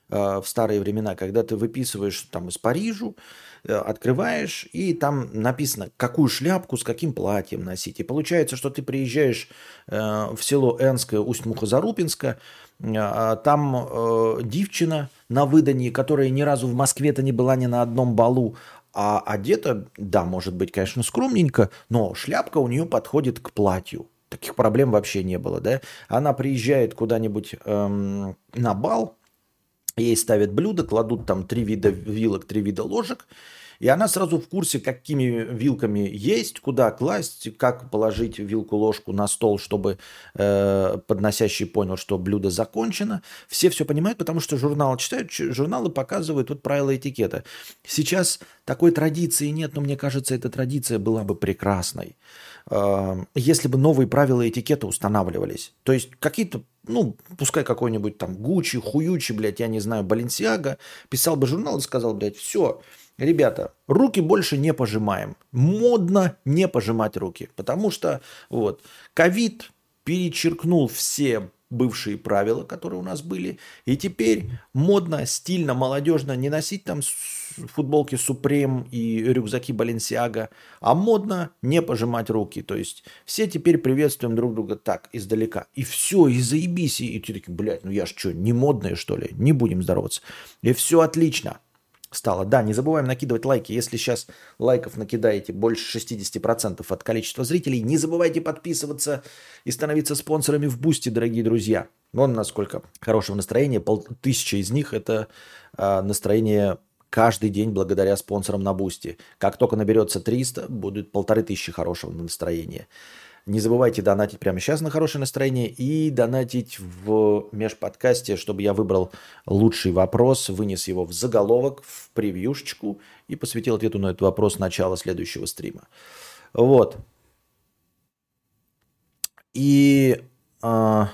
э, в старые времена, когда ты выписываешь там из Парижу, э, открываешь, и там написано, какую шляпку с каким платьем носить. И получается, что ты приезжаешь э, в село Энское, Усть-Мухозарупинска, э, там э, девчина на выдании, которая ни разу в Москве-то не была ни на одном балу, а одета, да, может быть, конечно, скромненько, но шляпка у нее подходит к платью. Таких проблем вообще не было, да? Она приезжает куда-нибудь эм, на бал, ей ставят блюдо, кладут там три вида вилок, три вида ложек, и она сразу в курсе, какими вилками есть, куда класть, как положить вилку-ложку на стол, чтобы э, подносящий понял, что блюдо закончено. Все все понимают, потому что журналы читают, журналы показывают вот правила этикета. Сейчас такой традиции нет, но мне кажется, эта традиция была бы прекрасной если бы новые правила этикета устанавливались. То есть какие-то, ну, пускай какой-нибудь там Гуччи, Хуючи, блядь, я не знаю, Баленсиага, писал бы журнал и сказал, блядь, все, Ребята, руки больше не пожимаем. Модно не пожимать руки, потому что вот ковид перечеркнул все бывшие правила, которые у нас были. И теперь модно, стильно, молодежно не носить там футболки Supreme и рюкзаки Balenciaga, а модно не пожимать руки. То есть все теперь приветствуем друг друга так, издалека. И все, и заебись. И ты такие, блядь, ну я ж что, не модные что ли? Не будем здороваться. И все отлично стало. Да, не забываем накидывать лайки. Если сейчас лайков накидаете больше 60% от количества зрителей, не забывайте подписываться и становиться спонсорами в Boosty, дорогие друзья. Вон насколько хорошего настроения. Полтысячи из них это э, настроение каждый день благодаря спонсорам на Boosty. Как только наберется 300, будет полторы тысячи хорошего настроения. Не забывайте донатить прямо сейчас на хорошее настроение и донатить в межподкасте, чтобы я выбрал лучший вопрос, вынес его в заголовок, в превьюшечку и посвятил ответу на этот вопрос начала следующего стрима. Вот. И... А...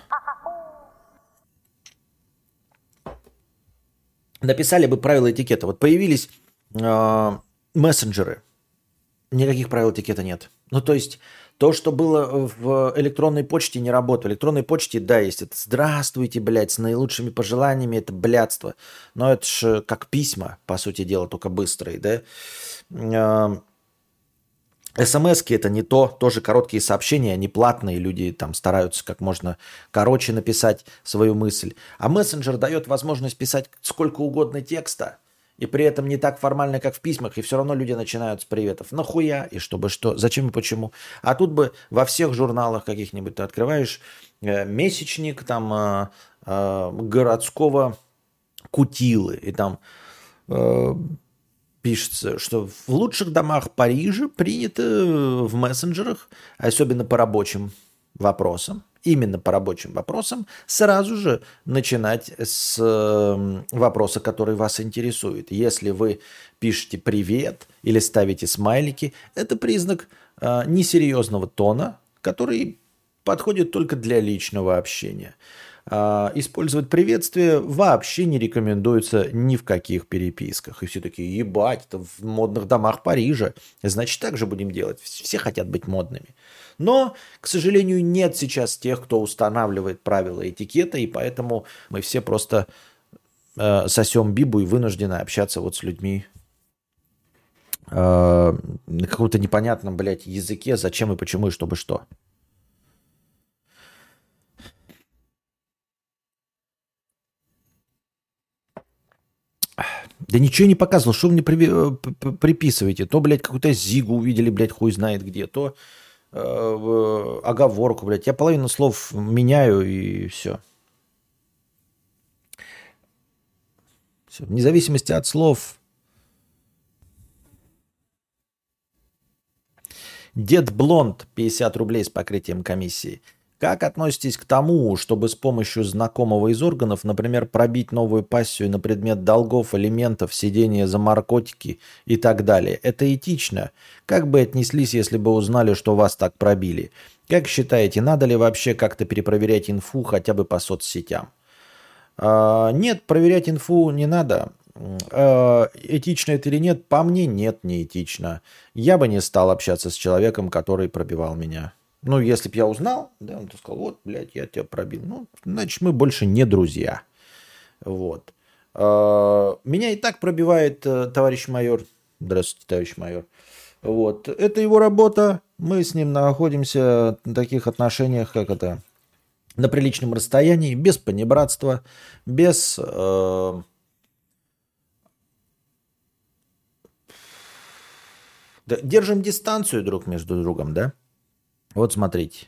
Написали бы правила этикета. Вот появились а, мессенджеры. Никаких правил этикета нет. Ну, то есть то, что было в электронной почте, не работает. В электронной почте, да, есть это «Здравствуйте, блядь, с наилучшими пожеланиями», это блядство. Но это же как письма, по сути дела, только быстрые, да. Смс это не то, тоже короткие сообщения, они платные, люди там стараются как можно короче написать свою мысль. А мессенджер дает возможность писать сколько угодно текста – и при этом не так формально, как в письмах, и все равно люди начинают с приветов. Нахуя? И чтобы что? Зачем и почему? А тут бы во всех журналах каких-нибудь ты открываешь э, месячник там э, э, городского кутилы, и там э, пишется, что в лучших домах Парижа принято в мессенджерах, особенно по рабочим вопросам, именно по рабочим вопросам, сразу же начинать с эм, вопроса, который вас интересует. Если вы пишете «привет» или ставите смайлики, это признак э, несерьезного тона, который подходит только для личного общения. А, использовать приветствие вообще не рекомендуется ни в каких переписках. И все такие, ебать, это в модных домах Парижа. Значит, так же будем делать. Все хотят быть модными. Но, к сожалению, нет сейчас тех, кто устанавливает правила этикета, и поэтому мы все просто э, сосем бибу и вынуждены общаться вот с людьми э, на каком-то непонятном, блядь, языке, зачем и почему и чтобы что. Да ничего не показывал, что вы мне при, э, приписываете? То, блядь, какую-то зигу увидели, блядь, хуй знает где, то э, оговорку, блядь. Я половину слов меняю и все. все. Вне зависимости от слов. Дед Блонд, 50 рублей с покрытием комиссии. Как относитесь к тому, чтобы с помощью знакомого из органов, например, пробить новую пассию на предмет долгов, элементов, сидения за наркотики и так далее? Это этично. Как бы отнеслись, если бы узнали, что вас так пробили? Как считаете, надо ли вообще как-то перепроверять инфу хотя бы по соцсетям? А, нет, проверять инфу не надо. А, этично это или нет? По мне нет, не этично. Я бы не стал общаться с человеком, который пробивал меня. Ну, если бы я узнал, да, он сказал, вот, блядь, я тебя пробил. Ну, значит, мы больше не друзья. Вот. Э, меня и так пробивает э, товарищ майор. Здравствуйте, товарищ майор. Вот. Это его работа. Мы с ним находимся в таких отношениях, как это, на приличном расстоянии, без понебратства, без... Э, держим дистанцию друг между другом, да? Вот смотрите.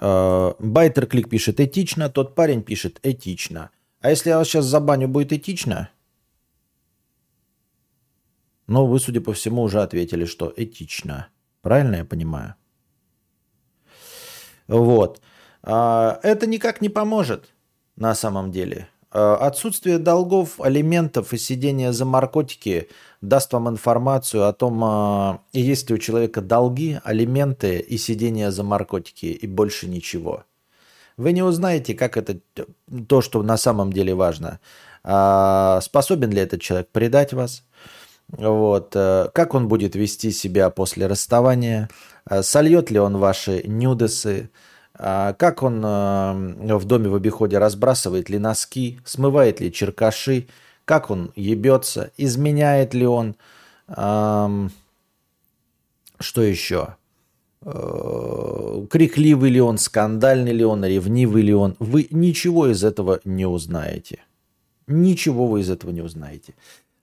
Э, Байтер Клик пишет этично, тот парень пишет этично. А если я вас сейчас забаню, будет этично? Ну, вы, судя по всему, уже ответили, что этично. Правильно я понимаю? Вот. А, это никак не поможет на самом деле. А, отсутствие долгов, алиментов и сидение за наркотики даст вам информацию о том, а, есть ли у человека долги, алименты и сидение за наркотики, и больше ничего. Вы не узнаете, как это то, что на самом деле важно. Способен ли этот человек предать вас? Вот. Э, как он будет вести себя после расставания? Э, сольет ли он ваши нюдесы? А как он э, в доме в обиходе разбрасывает ли носки? Смывает ли черкаши? Как он ебется? Изменяет ли он? Что еще? Крикливый ли он, скандальный ли он, ревнивый ли он? Вы ничего из этого не узнаете. Ничего вы из этого не узнаете.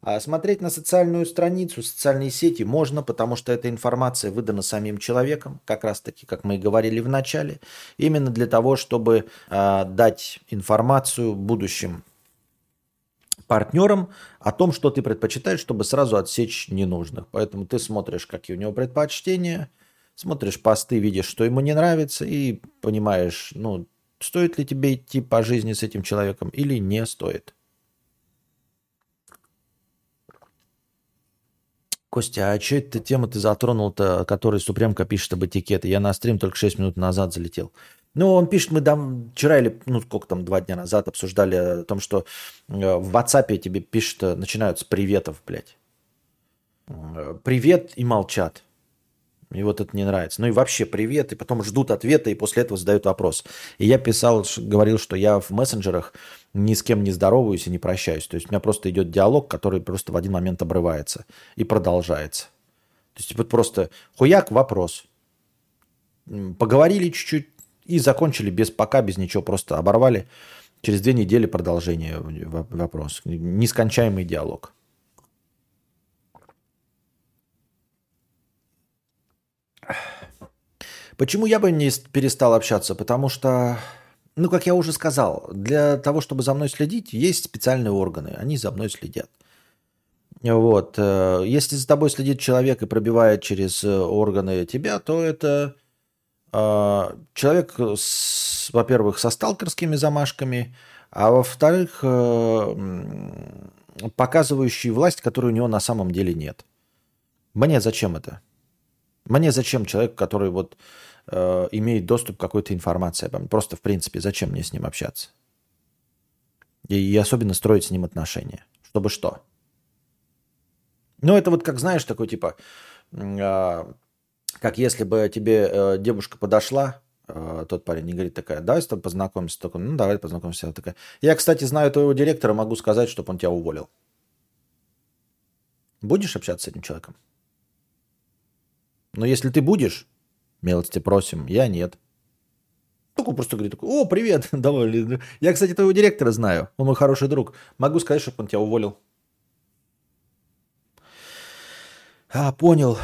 А смотреть на социальную страницу, социальные сети можно, потому что эта информация выдана самим человеком, как раз таки, как мы и говорили в начале, именно для того, чтобы э, дать информацию будущим партнерам о том, что ты предпочитаешь, чтобы сразу отсечь ненужных. Поэтому ты смотришь, какие у него предпочтения, смотришь посты, видишь, что ему не нравится, и понимаешь, ну, стоит ли тебе идти по жизни с этим человеком или не стоит. Костя, а что это тема ты затронул-то, который Супремка пишет об этикете? Я на стрим только 6 минут назад залетел. Ну, он пишет, мы там вчера или, ну, сколько там, два дня назад обсуждали о том, что э, в WhatsApp тебе пишут, э, начинают с приветов, блядь. Э, привет и молчат. И вот это не нравится. Ну и вообще привет, и потом ждут ответа, и после этого задают вопрос. И я писал, говорил, что я в мессенджерах ни с кем не здороваюсь и не прощаюсь. То есть у меня просто идет диалог, который просто в один момент обрывается и продолжается. То есть вот просто хуяк вопрос. Поговорили чуть-чуть и закончили без пока, без ничего, просто оборвали. Через две недели продолжение вопрос. Нескончаемый диалог. Почему я бы не перестал общаться? Потому что ну, как я уже сказал, для того, чтобы за мной следить, есть специальные органы. Они за мной следят. Вот. Э, если за тобой следит человек и пробивает через э, органы тебя, то это э, человек, во-первых, со сталкерскими замашками, а во-вторых, показывающий власть, которой у него на самом деле нет. Мне зачем это? Мне зачем человек, который вот э, имеет доступ к какой-то информации обо мне. Просто, в принципе, зачем мне с ним общаться? И, и особенно строить с ним отношения. Чтобы что? Ну, это вот как, знаешь, такой типа, э, как если бы тебе э, девушка подошла, э, тот парень не говорит такая, давай с тобой познакомимся. Такой, ну, давай познакомимся. Такая, я, кстати, знаю твоего директора, могу сказать, чтобы он тебя уволил. Будешь общаться с этим человеком? Но если ты будешь, Милости просим. Я нет. Только просто говорит, о, привет, давай. Я, кстати, твоего директора знаю. Он мой хороший друг. Могу сказать, чтобы он тебя уволил. А, понял.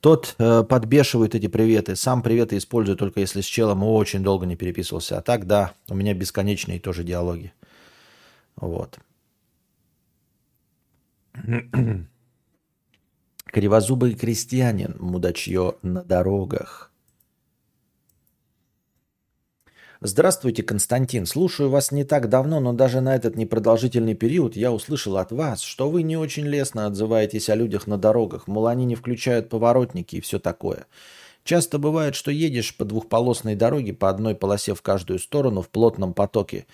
Тот э, подбешивает эти приветы. Сам приветы использую только если с челом очень долго не переписывался. А так, да, у меня бесконечные тоже диалоги. Вот. Кривозубый крестьянин, мудачье на дорогах. Здравствуйте, Константин. Слушаю вас не так давно, но даже на этот непродолжительный период я услышал от вас, что вы не очень лестно отзываетесь о людях на дорогах, мол, они не включают поворотники и все такое. Часто бывает, что едешь по двухполосной дороге по одной полосе в каждую сторону в плотном потоке.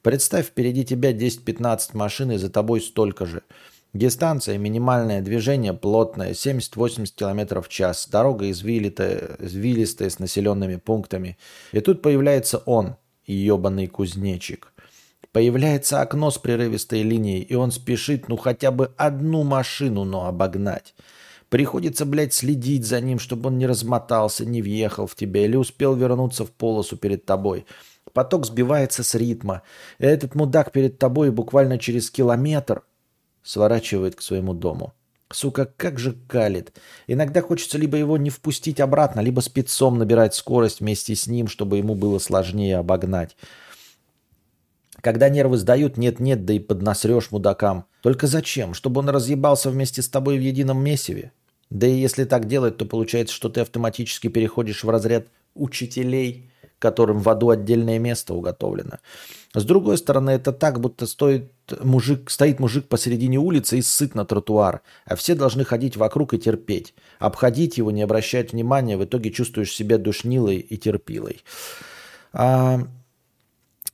Представь, впереди тебя 10-15 машин и за тобой столько же – Дистанция, минимальное движение плотное, 70-80 км в час. Дорога извилитая, извилистая с населенными пунктами. И тут появляется он, ебаный кузнечик. Появляется окно с прерывистой линией, и он спешит, ну, хотя бы одну машину, но обогнать. Приходится, блядь, следить за ним, чтобы он не размотался, не въехал в тебя или успел вернуться в полосу перед тобой. Поток сбивается с ритма. Этот мудак перед тобой буквально через километр сворачивает к своему дому. Сука, как же калит. Иногда хочется либо его не впустить обратно, либо спецом набирать скорость вместе с ним, чтобы ему было сложнее обогнать. Когда нервы сдают, нет-нет, да и поднасрешь мудакам. Только зачем? Чтобы он разъебался вместе с тобой в едином месиве? Да и если так делать, то получается, что ты автоматически переходишь в разряд учителей, которым в аду отдельное место уготовлено. С другой стороны, это так, будто стоит мужик, стоит мужик посередине улицы и сыт на тротуар, а все должны ходить вокруг и терпеть. Обходить его, не обращать внимания, в итоге чувствуешь себя душнилой и терпилой. А,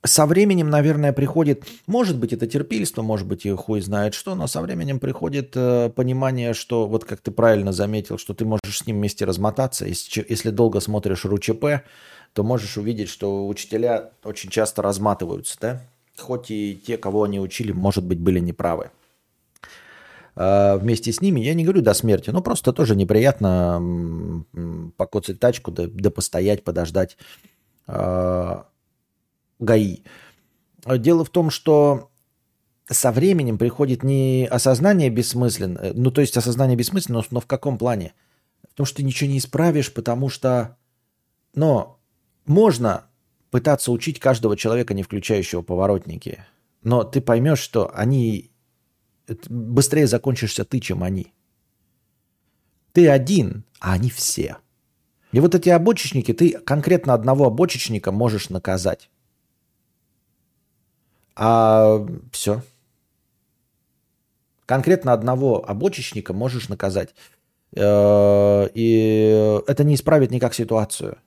со временем, наверное, приходит, может быть, это терпильство, может быть, и хуй знает что, но со временем приходит э, понимание, что, вот как ты правильно заметил, что ты можешь с ним вместе размотаться. Если, если долго смотришь РУЧП, то можешь увидеть, что учителя очень часто разматываются, да? Хоть и те, кого они учили, может быть, были неправы. А, вместе с ними, я не говорю до смерти, но просто тоже неприятно покоцать тачку, да, да постоять, подождать а, ГАИ. Дело в том, что со временем приходит не осознание бессмысленно, э, ну то есть осознание бессмысленно, но в каком плане? В том, что ты ничего не исправишь, потому что, но можно пытаться учить каждого человека, не включающего поворотники, но ты поймешь, что они быстрее закончишься ты, чем они. Ты один, а они все. И вот эти обочечники, ты конкретно одного обочечника можешь наказать. А все. Конкретно одного обочечника можешь наказать. Э, и это не исправит никак ситуацию.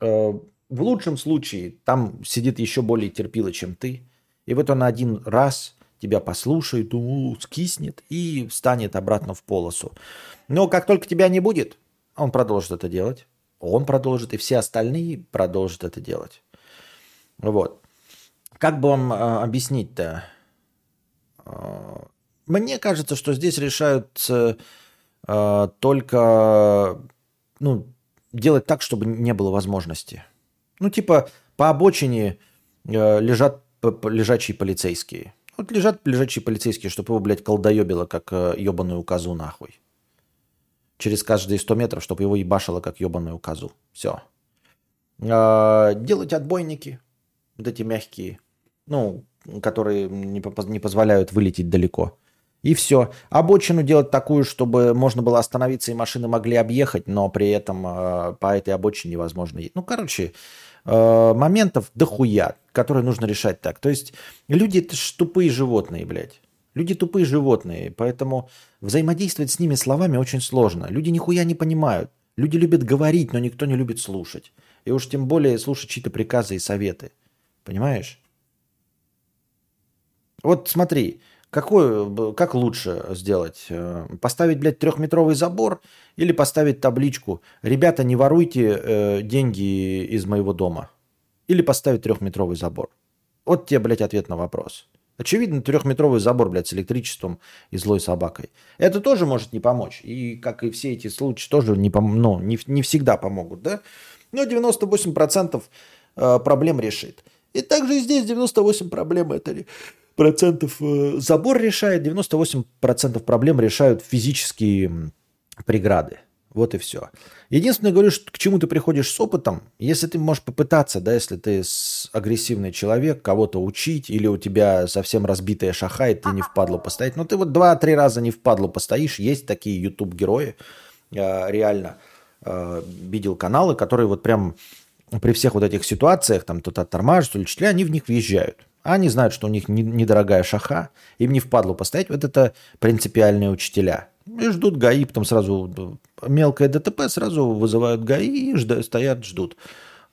Э, в лучшем случае там сидит еще более терпило, чем ты. И вот он один раз тебя послушает, скиснет и встанет обратно в полосу. Но как только тебя не будет, он продолжит это делать. Он продолжит, и все остальные продолжат это делать. Вот. Как бы вам э, объяснить-то? Э, мне кажется, что здесь решают только ну, делать так, чтобы не было возможности. Ну, типа, по обочине э, лежат лежачие полицейские. Вот лежат лежачие полицейские, чтобы его, блядь, колдоебило, как э, ебаную козу нахуй. Через каждые 100 метров, чтобы его ебашило, как ебаную козу. Все. Э, делать отбойники, вот эти мягкие, ну, которые не, не позволяют вылететь далеко. И все. Обочину делать такую, чтобы можно было остановиться и машины могли объехать, но при этом э, по этой обочине невозможно ехать. Ну, короче, э, моментов дохуя, которые нужно решать так. То есть люди это ж тупые животные, блядь. Люди тупые животные, поэтому взаимодействовать с ними словами очень сложно. Люди нихуя не понимают. Люди любят говорить, но никто не любит слушать. И уж тем более слушать чьи-то приказы и советы. Понимаешь? Вот смотри, какой, как лучше сделать? Э, поставить, блядь, трехметровый забор или поставить табличку «Ребята, не воруйте э, деньги из моего дома». Или поставить трехметровый забор. Вот тебе, блядь, ответ на вопрос. Очевидно, трехметровый забор, блядь, с электричеством и злой собакой. Это тоже может не помочь. И, как и все эти случаи, тоже не, пом- ну, не, не всегда помогут, да? Но 98% э, проблем решит. И также и здесь 98 проблем это процентов э, забор решает, 98% проблем решают физические преграды. Вот и все. Единственное, говорю, что к чему ты приходишь с опытом, если ты можешь попытаться, да, если ты агрессивный человек, кого-то учить, или у тебя совсем разбитая шаха, и ты не впадло постоять. Но ты вот два-три раза не впадло постоишь. Есть такие YouTube-герои, э, реально. Э, видел каналы, которые вот прям при всех вот этих ситуациях, там кто-то тормажит, учителя, они в них въезжают. А они знают, что у них недорогая шаха, им не впадло постоять. Вот это принципиальные учителя. И ждут ГАИ, потом сразу мелкое ДТП, сразу вызывают ГАИ и стоят, ждут.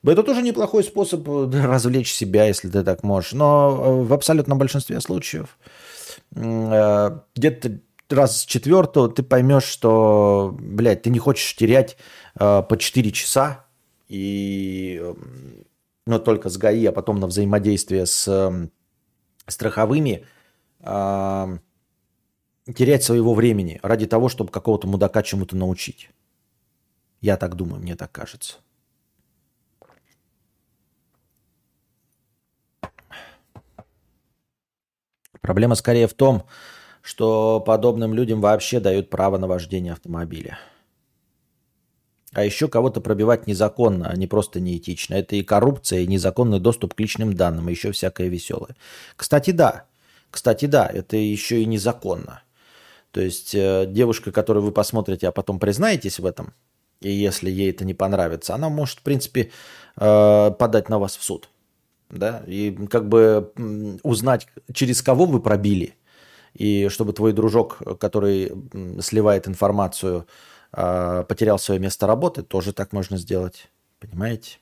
Это тоже неплохой способ э, развлечь себя, если ты так можешь. Но э, в абсолютном большинстве случаев э, где-то раз с четвертого ты поймешь, что, блядь, ты не хочешь терять по 4 часа и но только с ГАИ, а потом на взаимодействие с страховыми э, терять своего времени ради того, чтобы какого-то мудака чему-то научить. Я так думаю, мне так кажется. Проблема скорее в том, что подобным людям вообще дают право на вождение автомобиля. А еще кого-то пробивать незаконно, а не просто неэтично. Это и коррупция, и незаконный доступ к личным данным, и еще всякое веселое. Кстати, да. Кстати, да, это еще и незаконно. То есть э, девушка, которую вы посмотрите, а потом признаетесь в этом, и если ей это не понравится, она может, в принципе, э, подать на вас в суд. Да? И как бы узнать, через кого вы пробили, и чтобы твой дружок, который сливает информацию, э, потерял свое место работы, тоже так можно сделать. Понимаете?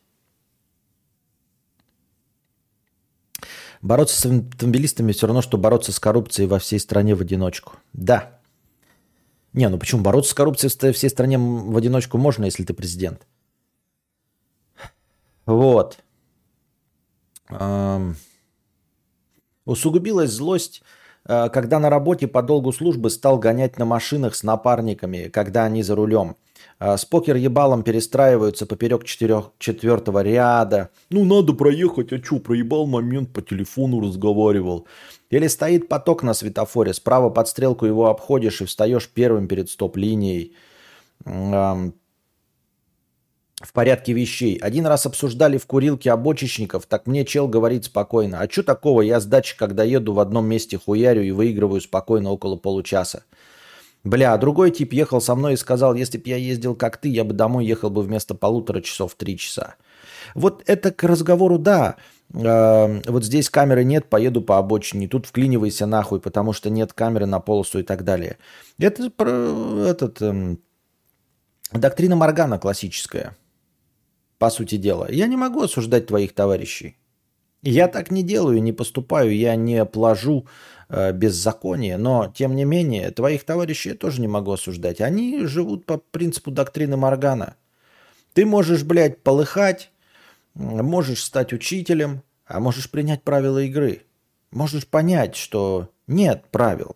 Бороться с автомобилистами все равно, что бороться с коррупцией во всей стране в одиночку. Да, не, ну почему? Бороться с коррупцией в всей стране в одиночку можно, если ты президент. Вот. Усугубилась злость, когда на работе по долгу службы стал гонять на машинах с напарниками, когда они за рулем. Э, с покер-ебалом перестраиваются поперек четырех, четвертого ряда. Ну, надо проехать, а что, проебал момент, по телефону разговаривал. Или стоит поток на светофоре, справа под стрелку его обходишь и встаешь первым перед стоп-линией. В порядке вещей. Один раз обсуждали в курилке обочечников, так мне чел говорит спокойно. А что такого, я с дачи, когда еду в одном месте хуярю и выигрываю спокойно около получаса. Бля, а другой тип ехал со мной и сказал, если бы я ездил как ты, я бы домой ехал бы вместо полутора часов три часа. Вот это к разговору, да, э, вот здесь камеры нет, поеду по обочине, тут вклинивайся нахуй, потому что нет камеры на полосу и так далее. Это этот, э, доктрина Моргана классическая, по сути дела. Я не могу осуждать твоих товарищей. Я так не делаю, не поступаю, я не плажу э, беззаконие, но, тем не менее, твоих товарищей я тоже не могу осуждать. Они живут по принципу доктрины Моргана. Ты можешь, блядь, полыхать, можешь стать учителем, а можешь принять правила игры. Можешь понять, что нет правил.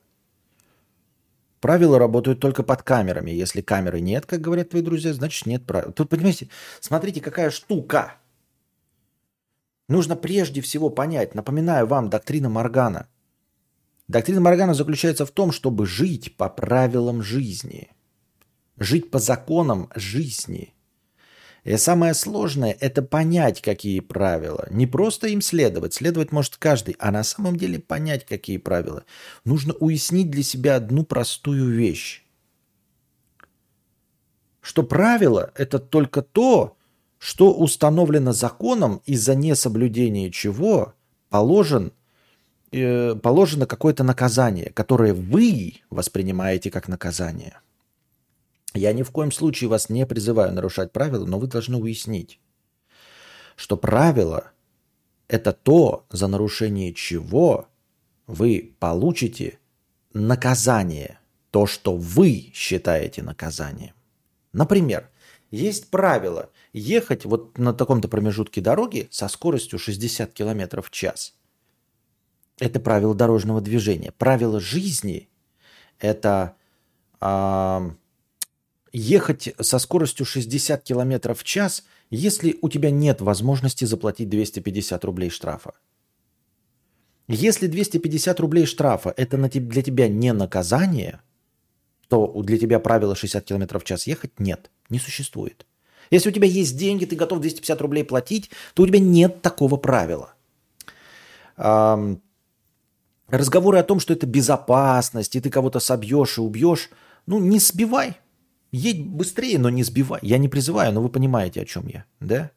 Правила работают только под камерами. Если камеры нет, как говорят твои друзья, значит нет правил. Тут, понимаете, смотрите, какая штука. Нужно прежде всего понять, напоминаю вам, доктрина Моргана. Доктрина Моргана заключается в том, чтобы жить по правилам жизни. Жить по законам жизни. И самое сложное – это понять, какие правила. Не просто им следовать, следовать может каждый, а на самом деле понять, какие правила. Нужно уяснить для себя одну простую вещь. Что правило – это только то, что установлено законом, из-за несоблюдения чего положен, э, положено какое-то наказание, которое вы воспринимаете как наказание. Я ни в коем случае вас не призываю нарушать правила, но вы должны уяснить, что правило – это то, за нарушение чего вы получите наказание, то, что вы считаете наказанием. Например, есть правило ехать вот на таком-то промежутке дороги со скоростью 60 км в час. Это правило дорожного движения. Правило жизни – это э, ехать со скоростью 60 км в час, если у тебя нет возможности заплатить 250 рублей штрафа. Если 250 рублей штрафа это для тебя не наказание, то для тебя правило 60 км в час ехать нет, не существует. Если у тебя есть деньги, ты готов 250 рублей платить, то у тебя нет такого правила. Разговоры о том, что это безопасность, и ты кого-то собьешь и убьешь, ну не сбивай. Едь быстрее, но не сбивай. Я не призываю, но вы понимаете, о чем я. Да?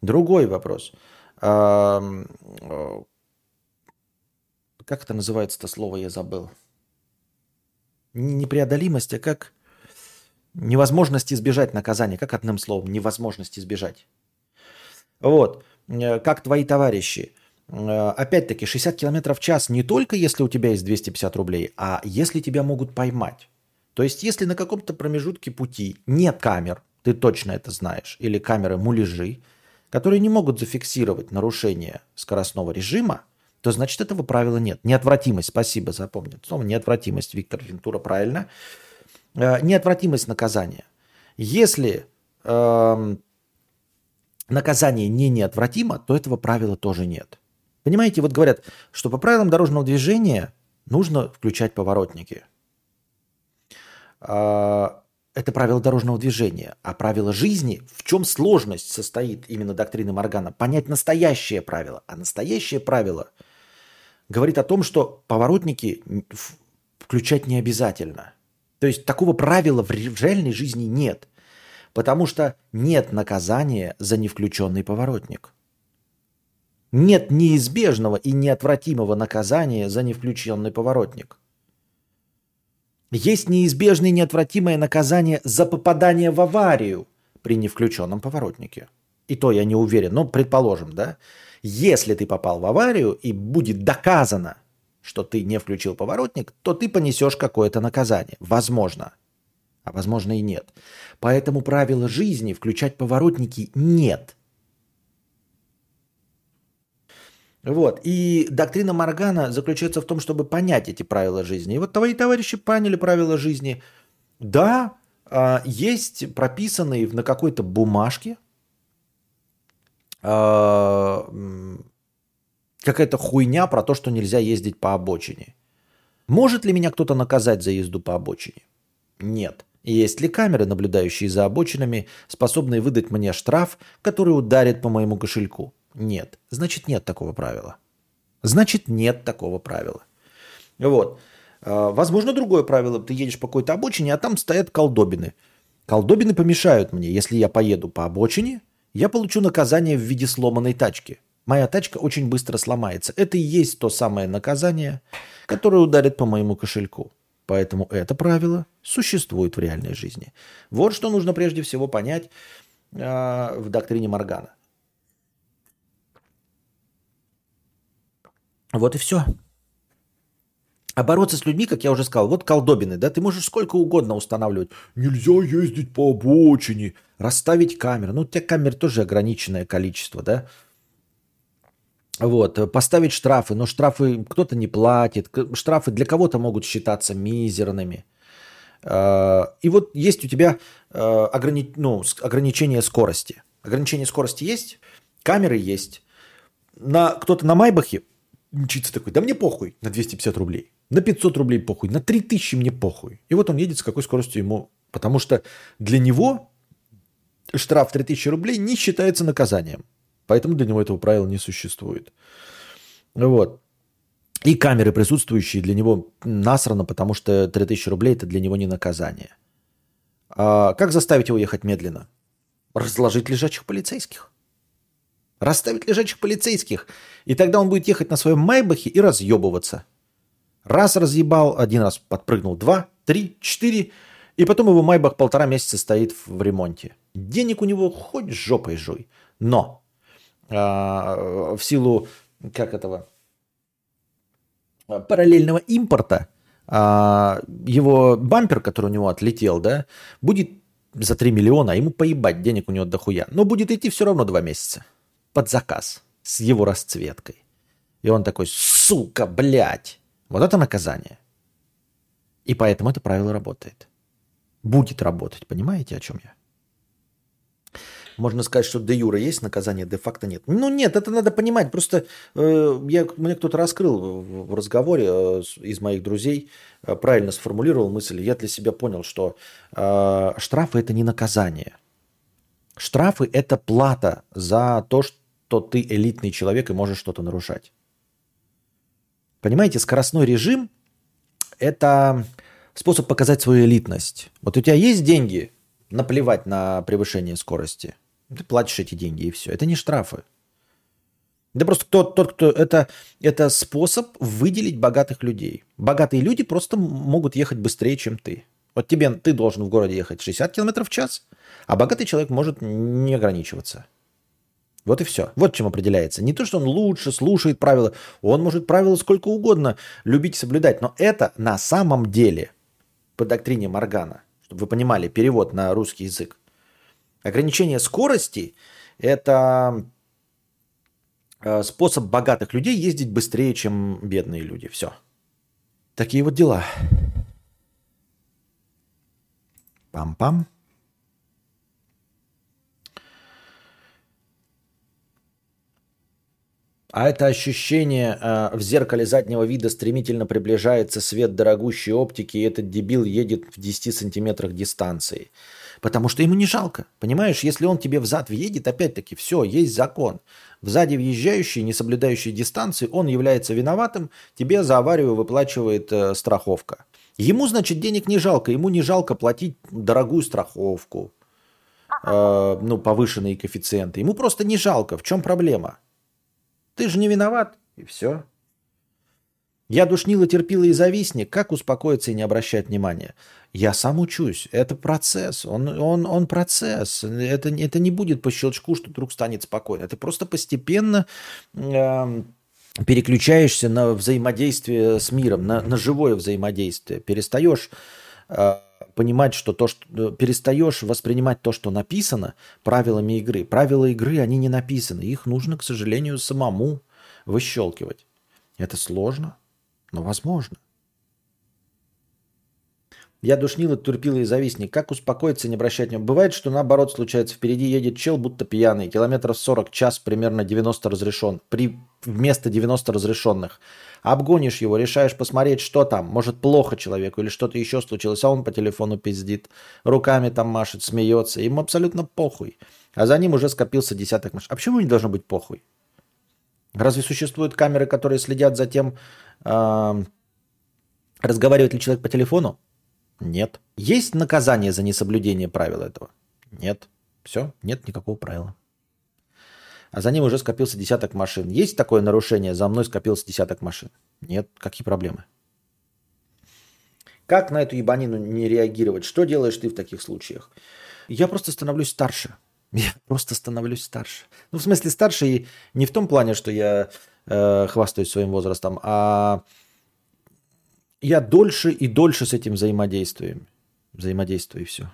Другой вопрос. Э, как это называется это слово, я забыл. Непреодолимость, а как невозможность избежать наказания. Как одним словом, невозможность избежать. Вот. Э, как твои товарищи. Э, опять-таки, 60 км в час не только если у тебя есть 250 рублей, а если тебя могут поймать. То есть, если на каком-то промежутке пути нет камер, ты точно это знаешь, или камеры муляжи, которые не могут зафиксировать нарушение скоростного режима, то значит этого правила нет. Неотвратимость, спасибо, запомнил. Снова неотвратимость, Виктор Вентура, правильно. Э, неотвратимость наказания. Если э, наказание не неотвратимо, то этого правила тоже нет. Понимаете, вот говорят, что по правилам дорожного движения нужно включать поворотники. А, это правило дорожного движения. А правило жизни, в чем сложность состоит именно доктрины Моргана? Понять настоящее правило. А настоящее правило говорит о том, что поворотники включать не обязательно. То есть такого правила в реальной жизни нет. Потому что нет наказания за невключенный поворотник. Нет неизбежного и неотвратимого наказания за невключенный поворотник. Есть неизбежное и неотвратимое наказание за попадание в аварию при невключенном поворотнике. И то я не уверен, но предположим, да? Если ты попал в аварию и будет доказано, что ты не включил поворотник, то ты понесешь какое-то наказание. Возможно. А возможно и нет. Поэтому правила жизни включать поворотники нет. Вот. И доктрина Маргана заключается в том, чтобы понять эти правила жизни. И вот твои товарищи поняли правила жизни. Да, а, есть прописанные на какой-то бумажке а, какая-то хуйня про то, что нельзя ездить по обочине. Может ли меня кто-то наказать за езду по обочине? Нет. Есть ли камеры, наблюдающие за обочинами, способные выдать мне штраф, который ударит по моему кошельку? Нет. Значит, нет такого правила. Значит, нет такого правила. Вот. А, возможно, другое правило. Ты едешь по какой-то обочине, а там стоят колдобины. Колдобины помешают мне. Если я поеду по обочине, я получу наказание в виде сломанной тачки. Моя тачка очень быстро сломается. Это и есть то самое наказание, которое ударит по моему кошельку. Поэтому это правило существует в реальной жизни. Вот что нужно прежде всего понять э, в доктрине Моргана. Вот и все. А бороться с людьми, как я уже сказал, вот колдобины, да, ты можешь сколько угодно устанавливать. Нельзя ездить по обочине, расставить камеры. Ну, у тебя камер тоже ограниченное количество, да. Вот, поставить штрафы, но штрафы кто-то не платит, штрафы для кого-то могут считаться мизерными. А, и вот есть у тебя а, ограни... ну, ограничение скорости. Ограничение скорости есть, камеры есть. На... Кто-то на Майбахе мчится такой, да мне похуй на 250 рублей, на 500 рублей похуй, на 3000 мне похуй. И вот он едет с какой скоростью ему, потому что для него штраф 3000 рублей не считается наказанием. Поэтому для него этого правила не существует. Вот. И камеры присутствующие для него насрано, потому что 3000 рублей это для него не наказание. А как заставить его ехать медленно? Разложить лежачих полицейских. Расставить лежачих полицейских. И тогда он будет ехать на своем Майбахе и разъебываться. Раз разъебал, один раз подпрыгнул, два, три, четыре. И потом его Майбах полтора месяца стоит в ремонте. Денег у него хоть жопой жуй. Но а, в силу, как этого, параллельного импорта, а, его бампер, который у него отлетел, да, будет за 3 миллиона, а ему поебать, денег у него дохуя. Но будет идти все равно 2 месяца под заказ с его расцветкой. И он такой, сука, блядь. Вот это наказание. И поэтому это правило работает. Будет работать. Понимаете, о чем я? Можно сказать, что де юра есть наказание, де факто нет. Ну нет, это надо понимать. Просто э, я, мне кто-то раскрыл в, разговоре э, из моих друзей, э, правильно сформулировал мысль. Я для себя понял, что э, штрафы это не наказание. Штрафы это плата за то, что ты элитный человек и можешь что-то нарушать. Понимаете, скоростной режим – это способ показать свою элитность. Вот у тебя есть деньги, наплевать на превышение скорости – ты платишь эти деньги и все. Это не штрафы. Это просто тот, тот кто... Это, это способ выделить богатых людей. Богатые люди просто могут ехать быстрее, чем ты. Вот тебе, ты должен в городе ехать 60 км в час, а богатый человек может не ограничиваться. Вот и все. Вот чем определяется. Не то, что он лучше слушает правила. Он может правила сколько угодно любить и соблюдать. Но это на самом деле, по доктрине Моргана, чтобы вы понимали, перевод на русский язык, Ограничение скорости – это э, способ богатых людей ездить быстрее, чем бедные люди. Все. Такие вот дела. Пам-пам. А это ощущение э, в зеркале заднего вида стремительно приближается свет дорогущей оптики, и этот дебил едет в 10 сантиметрах дистанции. Потому что ему не жалко. Понимаешь, если он тебе взад въедет, опять-таки, все, есть закон. Взади въезжающий, не соблюдающий дистанции, он является виноватым, тебе за аварию выплачивает э, страховка. Ему, значит, денег не жалко, ему не жалко платить дорогую страховку, э, ну, повышенные коэффициенты. Ему просто не жалко. В чем проблема? Ты же не виноват, и все. Я душнила, терпила и завистник. Как успокоиться и не обращать внимания? Я сам учусь. Это процесс. Он, он, он процесс. Это, это не будет по щелчку, что вдруг станет спокойно. Это просто постепенно э, переключаешься на взаимодействие с миром, на, на живое взаимодействие. Перестаешь понимать, что то, что перестаешь воспринимать то, что написано правилами игры. Правила игры, они не написаны. Их нужно, к сожалению, самому выщелкивать. Это сложно, но возможно. Я душнила, турпила и завистник. Как успокоиться, не обращать внимания? Бывает, что наоборот случается. Впереди едет чел, будто пьяный. Километров 40 час, примерно 90 разрешен. При... Вместо 90 разрешенных. Обгонишь его, решаешь посмотреть, что там. Может, плохо человеку или что-то еще случилось, а он по телефону пиздит. Руками там машет, смеется. Ему абсолютно похуй. А за ним уже скопился десяток машин. А почему не должно быть похуй? Разве существуют камеры, которые следят за тем, э, разговаривает ли человек по телефону? Нет. Есть наказание за несоблюдение правил этого? Нет. Все, нет никакого правила. А за ним уже скопился десяток машин. Есть такое нарушение? За мной скопился десяток машин. Нет. Какие проблемы? Как на эту ебанину не реагировать? Что делаешь ты в таких случаях? Я просто становлюсь старше. Я просто становлюсь старше. Ну, в смысле, старше не в том плане, что я э, хвастаюсь своим возрастом, а я дольше и дольше с этим взаимодействуем. Взаимодействую и все.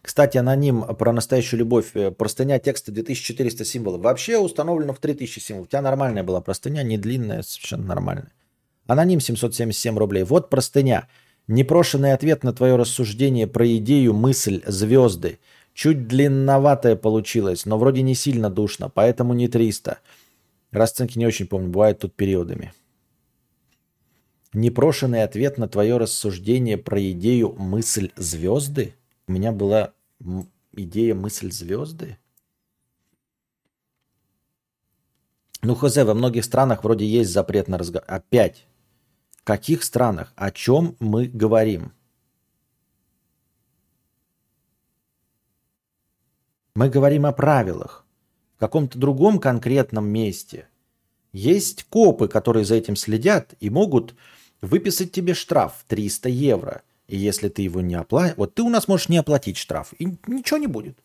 Кстати, аноним про настоящую любовь. Простыня текста 2400 символов. Вообще установлено в 3000 символов. У тебя нормальная была простыня, не длинная, совершенно нормальная. Аноним 777 рублей. Вот простыня. Непрошенный ответ на твое рассуждение про идею, мысль, звезды. Чуть длинноватая получилась, но вроде не сильно душно, поэтому не 300. Расценки не очень помню, бывает тут периодами. Непрошенный ответ на твое рассуждение про идею мысль звезды? У меня была идея мысль звезды? Ну, хз, во многих странах вроде есть запрет на разговор. Опять. В каких странах? О чем мы говорим? Мы говорим о правилах. В каком-то другом конкретном месте есть копы, которые за этим следят и могут выписать тебе штраф 300 евро. И если ты его не оплатишь, вот ты у нас можешь не оплатить штраф, и ничего не будет.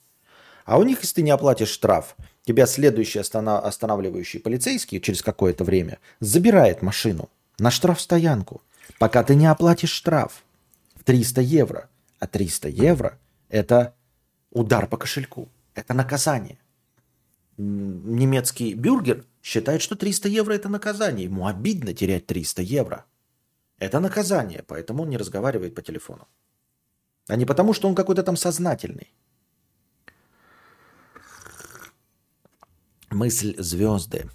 А у них, если ты не оплатишь штраф, тебя следующий останавливающий полицейский через какое-то время забирает машину на штрафстоянку, пока ты не оплатишь штраф в 300 евро. А 300 евро – это удар по кошельку. Это наказание. Немецкий бюргер считает, что 300 евро это наказание. Ему обидно терять 300 евро. Это наказание, поэтому он не разговаривает по телефону. А не потому, что он какой-то там сознательный. Мысль звезды.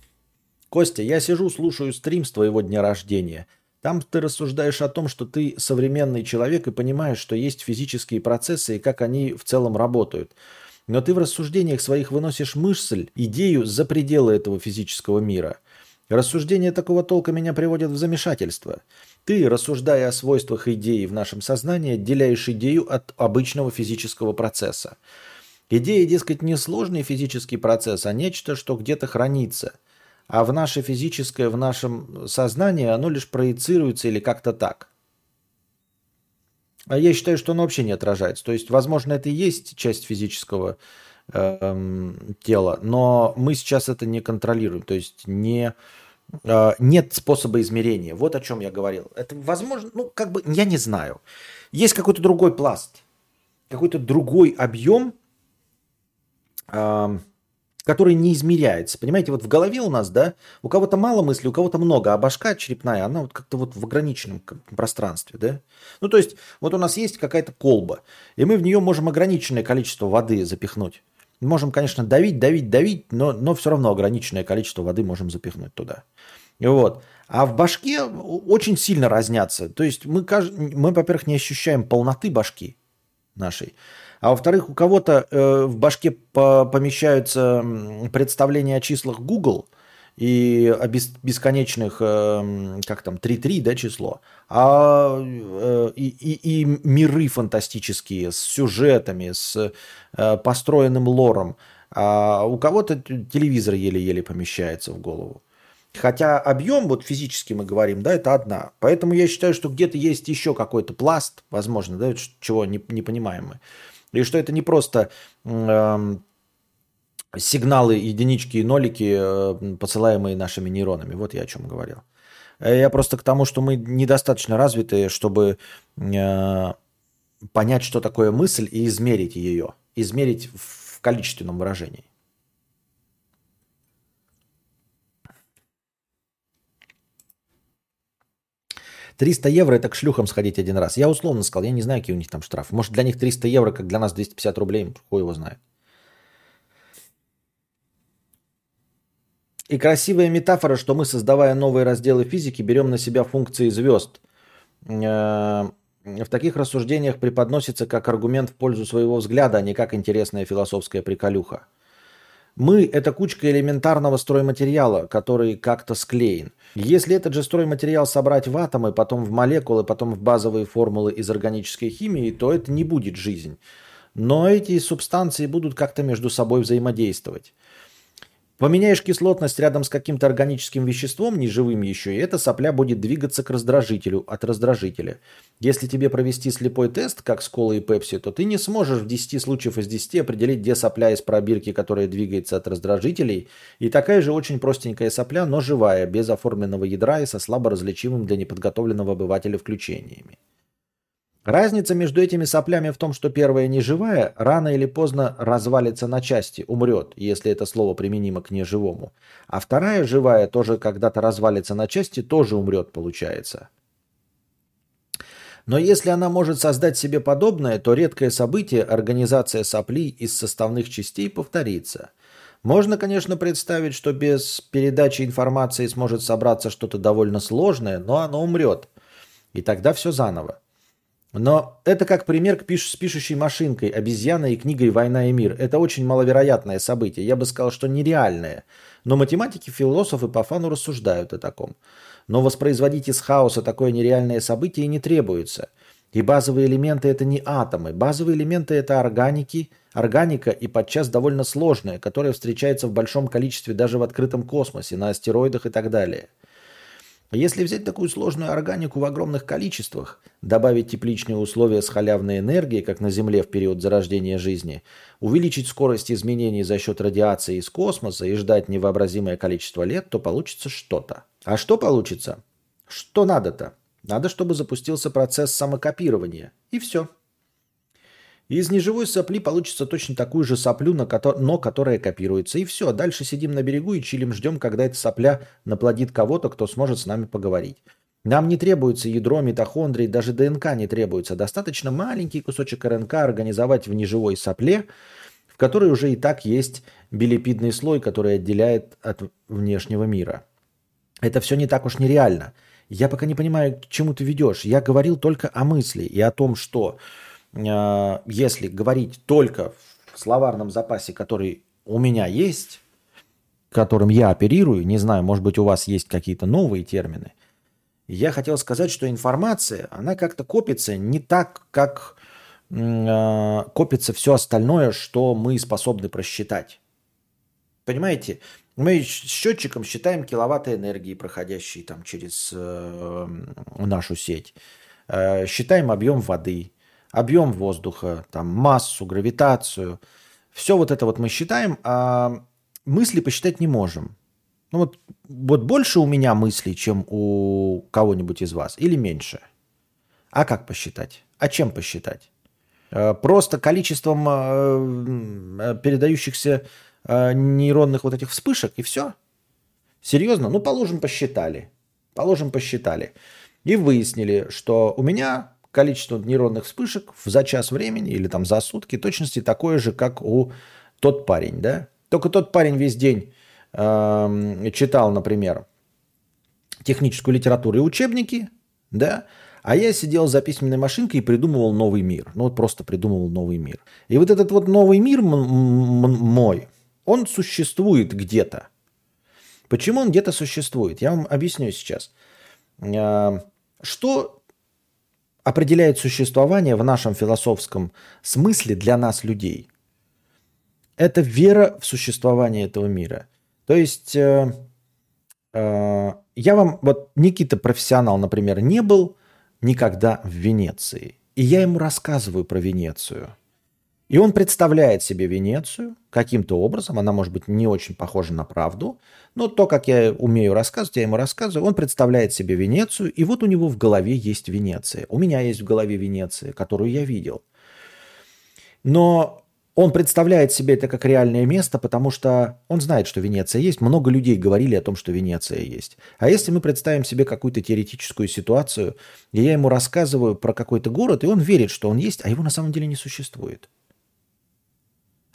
Костя, я сижу, слушаю стрим с твоего дня рождения. Там ты рассуждаешь о том, что ты современный человек и понимаешь, что есть физические процессы и как они в целом работают. Но ты в рассуждениях своих выносишь мысль, идею за пределы этого физического мира. Рассуждения такого толка меня приводят в замешательство. Ты, рассуждая о свойствах идеи в нашем сознании, отделяешь идею от обычного физического процесса. Идея, дескать, не сложный физический процесс, а нечто, что где-то хранится. А в наше физическое, в нашем сознании оно лишь проецируется или как-то так. А я считаю, что он вообще не отражается. То есть, возможно, это и есть часть физического э, тела, но мы сейчас это не контролируем. То есть не, э, нет способа измерения. Вот о чем я говорил. Это возможно, ну, как бы, я не знаю. Есть какой-то другой пласт. какой-то другой объем, который не измеряется. Понимаете, вот в голове у нас, да, у кого-то мало мыслей, у кого-то много, а башка черепная, она вот как-то вот в ограниченном пространстве, да. Ну, то есть, вот у нас есть какая-то колба, и мы в нее можем ограниченное количество воды запихнуть. Можем, конечно, давить, давить, давить, но, но все равно ограниченное количество воды можем запихнуть туда. Вот. А в башке очень сильно разнятся. То есть мы, мы во-первых, не ощущаем полноты башки нашей. А во-вторых, у кого-то э, в башке по помещаются представления о числах Google и о бес бесконечных, э, как там, 3-3, да, число, а, э, и, и, миры фантастические с сюжетами, с э, построенным лором. А у кого-то телевизор еле-еле помещается в голову. Хотя объем, вот физически мы говорим, да, это одна. Поэтому я считаю, что где-то есть еще какой-то пласт, возможно, да, чего не, не понимаем мы. И что это не просто э, сигналы, единички и нолики, э, посылаемые нашими нейронами. Вот я о чем говорил. Э, я просто к тому, что мы недостаточно развиты, чтобы э, понять, что такое мысль, и измерить ее. Измерить в количественном выражении. 300 евро это к шлюхам сходить один раз. Я условно сказал, я не знаю, какие у них там штрафы. Может, для них 300 евро, как для нас 250 рублей, хуй его знает. И красивая метафора, что мы, создавая новые разделы физики, берем на себя функции звезд. Э, в таких рассуждениях преподносится как аргумент в пользу своего взгляда, а не как интересная философская приколюха. Мы – это кучка элементарного стройматериала, который как-то склеен. Если этот же стройматериал собрать в атомы, потом в молекулы, потом в базовые формулы из органической химии, то это не будет жизнь. Но эти субстанции будут как-то между собой взаимодействовать. Поменяешь кислотность рядом с каким-то органическим веществом, неживым еще, и эта сопля будет двигаться к раздражителю, от раздражителя. Если тебе провести слепой тест, как с колой и пепси, то ты не сможешь в 10 случаев из 10 определить, где сопля из пробирки, которая двигается от раздражителей, и такая же очень простенькая сопля, но живая, без оформленного ядра и со слабо различимым для неподготовленного обывателя включениями. Разница между этими соплями в том, что первая неживая рано или поздно развалится на части, умрет, если это слово применимо к неживому. А вторая живая тоже когда-то развалится на части, тоже умрет, получается. Но если она может создать себе подобное, то редкое событие, организация соплей из составных частей, повторится. Можно, конечно, представить, что без передачи информации сможет собраться что-то довольно сложное, но оно умрет. И тогда все заново. Но это как пример пиш- с пишущей машинкой, обезьяной и книгой «Война и мир». Это очень маловероятное событие. Я бы сказал, что нереальное. Но математики, философы по фану рассуждают о таком. Но воспроизводить из хаоса такое нереальное событие не требуется. И базовые элементы это не атомы. Базовые элементы это органики, органика и подчас довольно сложная, которая встречается в большом количестве даже в открытом космосе, на астероидах и так далее. Если взять такую сложную органику в огромных количествах, добавить тепличные условия с халявной энергией, как на Земле в период зарождения жизни, увеличить скорость изменений за счет радиации из космоса и ждать невообразимое количество лет, то получится что-то. А что получится? Что надо-то? Надо, чтобы запустился процесс самокопирования. И все. Из неживой сопли получится точно такую же соплю, но которая копируется. И все, дальше сидим на берегу и чилим, ждем, когда эта сопля наплодит кого-то, кто сможет с нами поговорить. Нам не требуется ядро, митохондрий, даже ДНК не требуется. Достаточно маленький кусочек РНК организовать в неживой сопле, в которой уже и так есть билипидный слой, который отделяет от внешнего мира. Это все не так уж нереально. Я пока не понимаю, к чему ты ведешь. Я говорил только о мысли и о том, что если говорить только в словарном запасе, который у меня есть, которым я оперирую, не знаю, может быть, у вас есть какие-то новые термины, я хотел сказать, что информация, она как-то копится не так, как э, копится все остальное, что мы способны просчитать. Понимаете, мы счетчиком считаем киловатты энергии, проходящие там через э, нашу сеть. Э, считаем объем воды объем воздуха, там, массу, гравитацию. Все вот это вот мы считаем, а мысли посчитать не можем. Ну вот, вот больше у меня мыслей, чем у кого-нибудь из вас, или меньше? А как посчитать? А чем посчитать? Э, просто количеством э, передающихся нейронных вот этих вспышек, и все. Серьезно? Ну, положим, посчитали. Положим, посчитали. И выяснили, что у меня количество нейронных вспышек за час времени или там за сутки точности такое же, как у тот парень, да? Только тот парень весь день э, читал, например, техническую литературу и учебники, да, а я сидел за письменной машинкой и придумывал новый мир. Ну вот просто придумывал новый мир. И вот этот вот новый мир мой, он существует где-то. Почему он где-то существует? Я вам объясню сейчас. А, что определяет существование в нашем философском смысле для нас, людей? Это вера в существование этого мира. То есть э, э, я вам, вот Никита профессионал, например, не был никогда в Венеции. И я ему рассказываю про Венецию. И он представляет себе Венецию каким-то образом. Она может быть не очень похожа на правду. Но то, как я умею рассказывать, я ему рассказываю. Он представляет себе Венецию. И вот у него в голове есть Венеция. У меня есть в голове Венеция, которую я видел. Но он представляет себе это как реальное место, потому что он знает, что Венеция есть. Много людей говорили о том, что Венеция есть. А если мы представим себе какую-то теоретическую ситуацию, и я ему рассказываю про какой-то город, и он верит, что он есть, а его на самом деле не существует.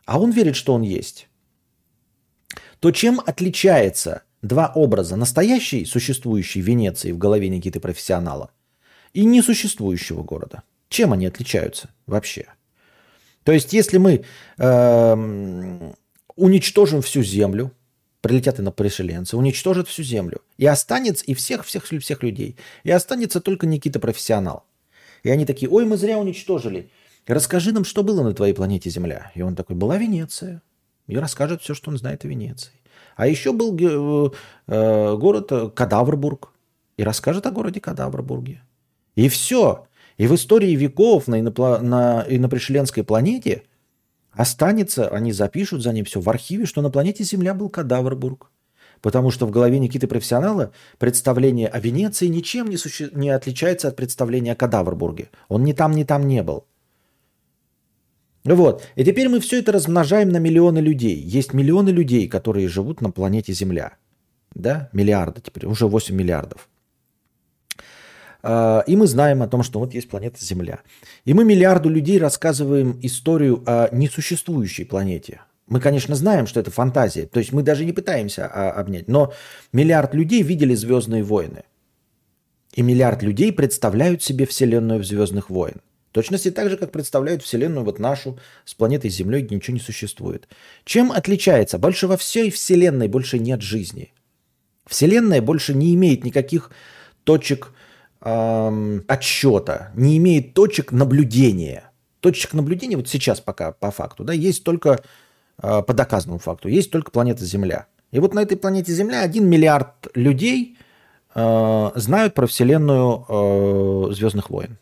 А он верит, что он есть. То чем отличается два образа настоящей существующей Венеции в голове Никиты профессионала и несуществующего города? Чем они отличаются вообще? То есть, если мы э, уничтожим всю землю, прилетят инопришеленцы, уничтожат всю землю, и останется, и всех, всех, всех людей, и останется только Никита профессионал. И они такие, ой, мы зря уничтожили. Расскажи нам, что было на твоей планете Земля. И он такой, была Венеция. И расскажет все, что он знает о Венеции. А еще был э, э город Кадаврбург. И расскажет о городе Кадаврбурге. И все. И в истории веков на, инопло... на инопришленской планете останется, они запишут за ним все в архиве, что на планете Земля был Кадаврбург. Потому что в голове Никиты Профессионала представление о Венеции ничем не, суще... не отличается от представления о Кадаврбурге. Он ни там, ни там не был. Вот. И теперь мы все это размножаем на миллионы людей. Есть миллионы людей, которые живут на планете Земля. Да? Миллиарды теперь, уже 8 миллиардов. А, и мы знаем о том, что вот есть планета Земля. И мы миллиарду людей рассказываем историю о несуществующей планете. Мы, конечно, знаем, что это фантазия. То есть мы даже не пытаемся а, обнять. Но миллиард людей видели «Звездные войны». И миллиард людей представляют себе Вселенную в «Звездных войн». Точности так же, как представляют Вселенную вот нашу с планетой Землей, где ничего не существует. Чем отличается? Больше во всей Вселенной больше нет жизни. Вселенная больше не имеет никаких точек эм, отсчета, не имеет точек наблюдения. Точек наблюдения вот сейчас пока по факту, да, есть только э, по доказанному факту, есть только планета Земля. И вот на этой планете Земля один миллиард людей э, знают про вселенную э, Звездных войн.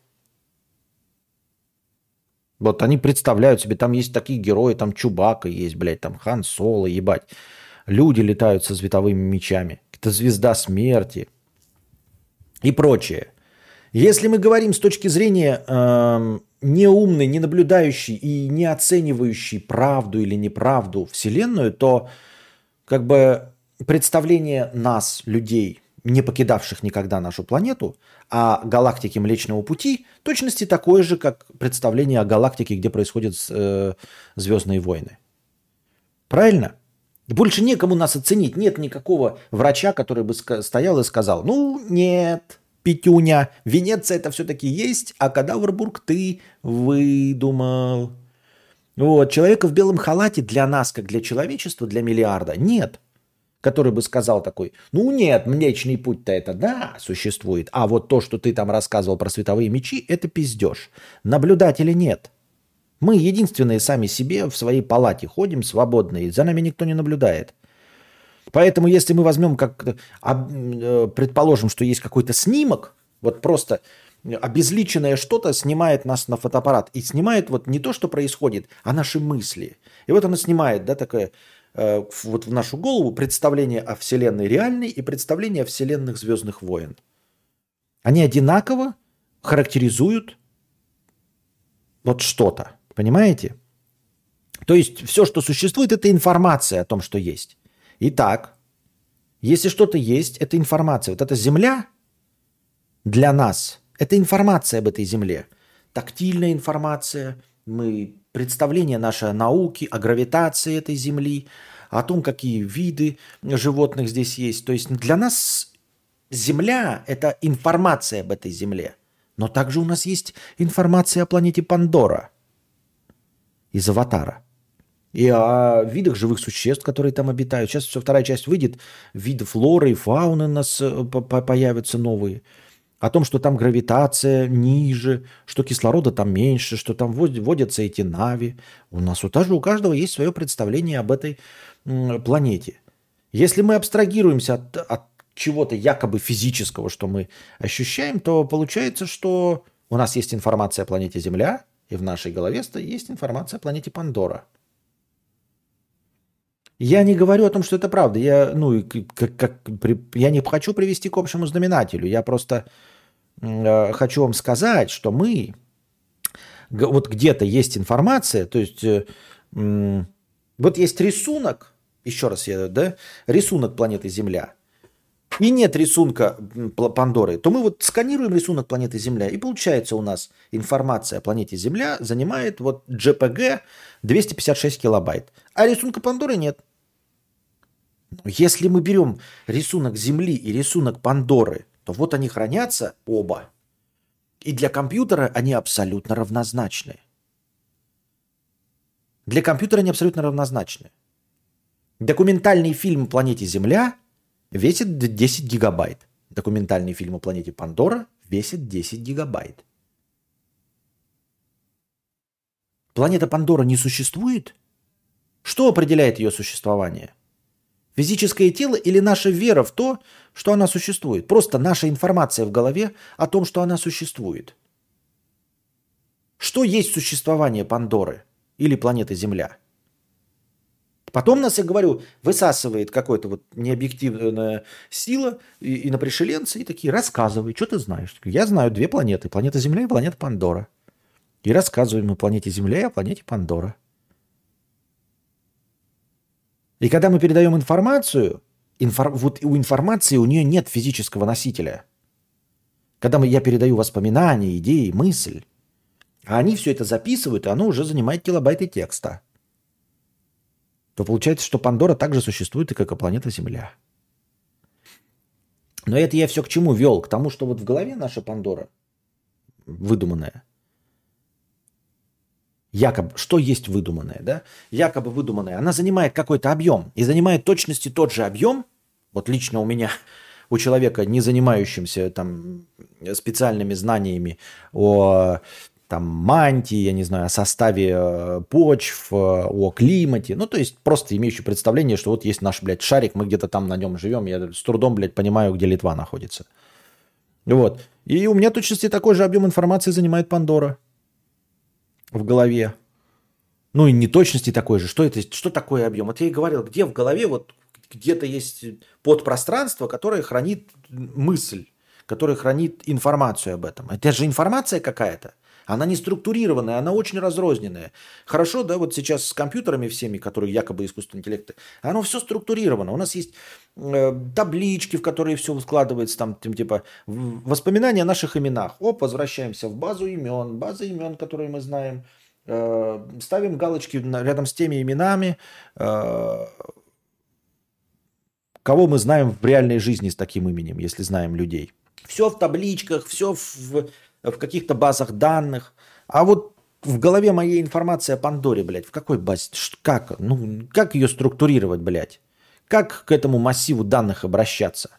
Вот они представляют себе, там есть такие герои, там Чубака есть, блядь, там Хан Соло, ебать. Люди летают со световыми мечами. Это звезда смерти и прочее. Если мы говорим с точки зрения э, неумной, не наблюдающей и не оценивающей правду или неправду Вселенную, то как бы представление нас, людей, не покидавших никогда нашу планету, о галактике Млечного Пути, точности такое же, как представление о галактике, где происходят э, звездные войны. Правильно? Больше некому нас оценить. Нет никакого врача, который бы стоял и сказал, ну нет, Петюня, Венеция это все-таки есть, а Кадаврбург ты выдумал. Вот, человека в белом халате для нас, как для человечества, для миллиарда, нет. Который бы сказал такой, ну нет, Млечный Путь-то это да, существует, а вот то, что ты там рассказывал про световые мечи, это пиздеж. Наблюдателя нет. Мы единственные сами себе в своей палате ходим свободные, за нами никто не наблюдает. Поэтому если мы возьмем, как, э, предположим, что есть какой-то снимок, вот просто обезличенное что-то снимает нас на фотоаппарат. И снимает вот не то, что происходит, а наши мысли. И вот оно снимает, да, такое, э, вот в нашу голову представление о Вселенной реальной и представление о Вселенных Звездных войн. Они одинаково характеризуют вот что-то. Понимаете? То есть все, что существует, это информация о том, что есть. Итак, если что-то есть, это информация. Вот эта Земля для нас – это информация об этой Земле. Тактильная информация, мы, представление наше о науке, о гравитации этой Земли, о том, какие виды животных здесь есть. То есть для нас Земля – это информация об этой Земле. Но также у нас есть информация о планете Пандора из «Аватара» и о видах живых существ, которые там обитают. Сейчас все вторая часть выйдет, виды флоры и фауны у нас э, появятся новые. О том, что там гравитация ниже, что кислорода там меньше, что там водятся эти нави. У нас у, даже у каждого есть свое представление об этой планете. Если мы абстрагируемся от, от чего-то якобы физического, что мы ощущаем, то получается, что у нас есть информация о планете Земля, и в нашей голове есть информация о планете Пандора – я не говорю о том, что это правда. Я, ну, как, как, я не хочу привести к общему знаменателю. Я просто хочу вам сказать, что мы, вот где-то есть информация, то есть э, э, вот есть рисунок, еще раз я, да, рисунок планеты Земля, и нет рисунка Пандоры, то мы вот сканируем рисунок планеты Земля, и получается у нас информация о планете Земля занимает вот JPG 256 килобайт, а рисунка Пандоры нет. Если мы берем рисунок Земли и рисунок Пандоры, то вот они хранятся оба. И для компьютера они абсолютно равнозначны. Для компьютера они абсолютно равнозначны. Документальный фильм о планете Земля весит 10 гигабайт. Документальный фильм о планете Пандора весит 10 гигабайт. Планета Пандора не существует? Что определяет ее существование? Физическое тело или наша вера в то, что она существует. Просто наша информация в голове о том, что она существует. Что есть существование Пандоры или планеты Земля? Потом нас, я говорю, высасывает какая-то вот необъективная сила и, и на пришеленца, и такие, рассказывай, что ты знаешь? Я знаю две планеты, планета Земля и планета Пандора. И рассказываем о планете Земля и о планете Пандора. И когда мы передаем информацию, инфор... вот у информации у нее нет физического носителя. Когда мы, я передаю воспоминания, идеи, мысль, а они все это записывают, и оно уже занимает килобайты текста, то получается, что Пандора также существует и как и планета Земля. Но это я все к чему вел? К тому, что вот в голове наша Пандора выдуманная – якобы, что есть выдуманное, да, якобы выдуманное, она занимает какой-то объем и занимает точности тот же объем, вот лично у меня, у человека, не занимающимся там специальными знаниями о там мантии, я не знаю, о составе э, почв, э, о климате, ну, то есть просто имеющий представление, что вот есть наш, блядь, шарик, мы где-то там на нем живем, я с трудом, блядь, понимаю, где Литва находится. Вот. И у меня точности такой же объем информации занимает Пандора в голове. Ну и неточности такой же. Что это? Что такое объем? Вот я и говорил, где в голове вот где-то есть подпространство, которое хранит мысль, которое хранит информацию об этом. Это же информация какая-то. Она не структурированная, она очень разрозненная. Хорошо, да, вот сейчас с компьютерами всеми, которые якобы искусственный интеллект, оно все структурировано. У нас есть э, таблички, в которые все складывается, там, типа воспоминания о наших именах. Оп, возвращаемся в базу имен, база имен, которые мы знаем. Э, ставим галочки рядом с теми именами, э, кого мы знаем в реальной жизни с таким именем, если знаем людей. Все в табличках, все в в каких-то базах данных. А вот в голове моей информация о Пандоре, блядь, в какой базе? Как? Ну, как ее структурировать, блядь? Как к этому массиву данных обращаться?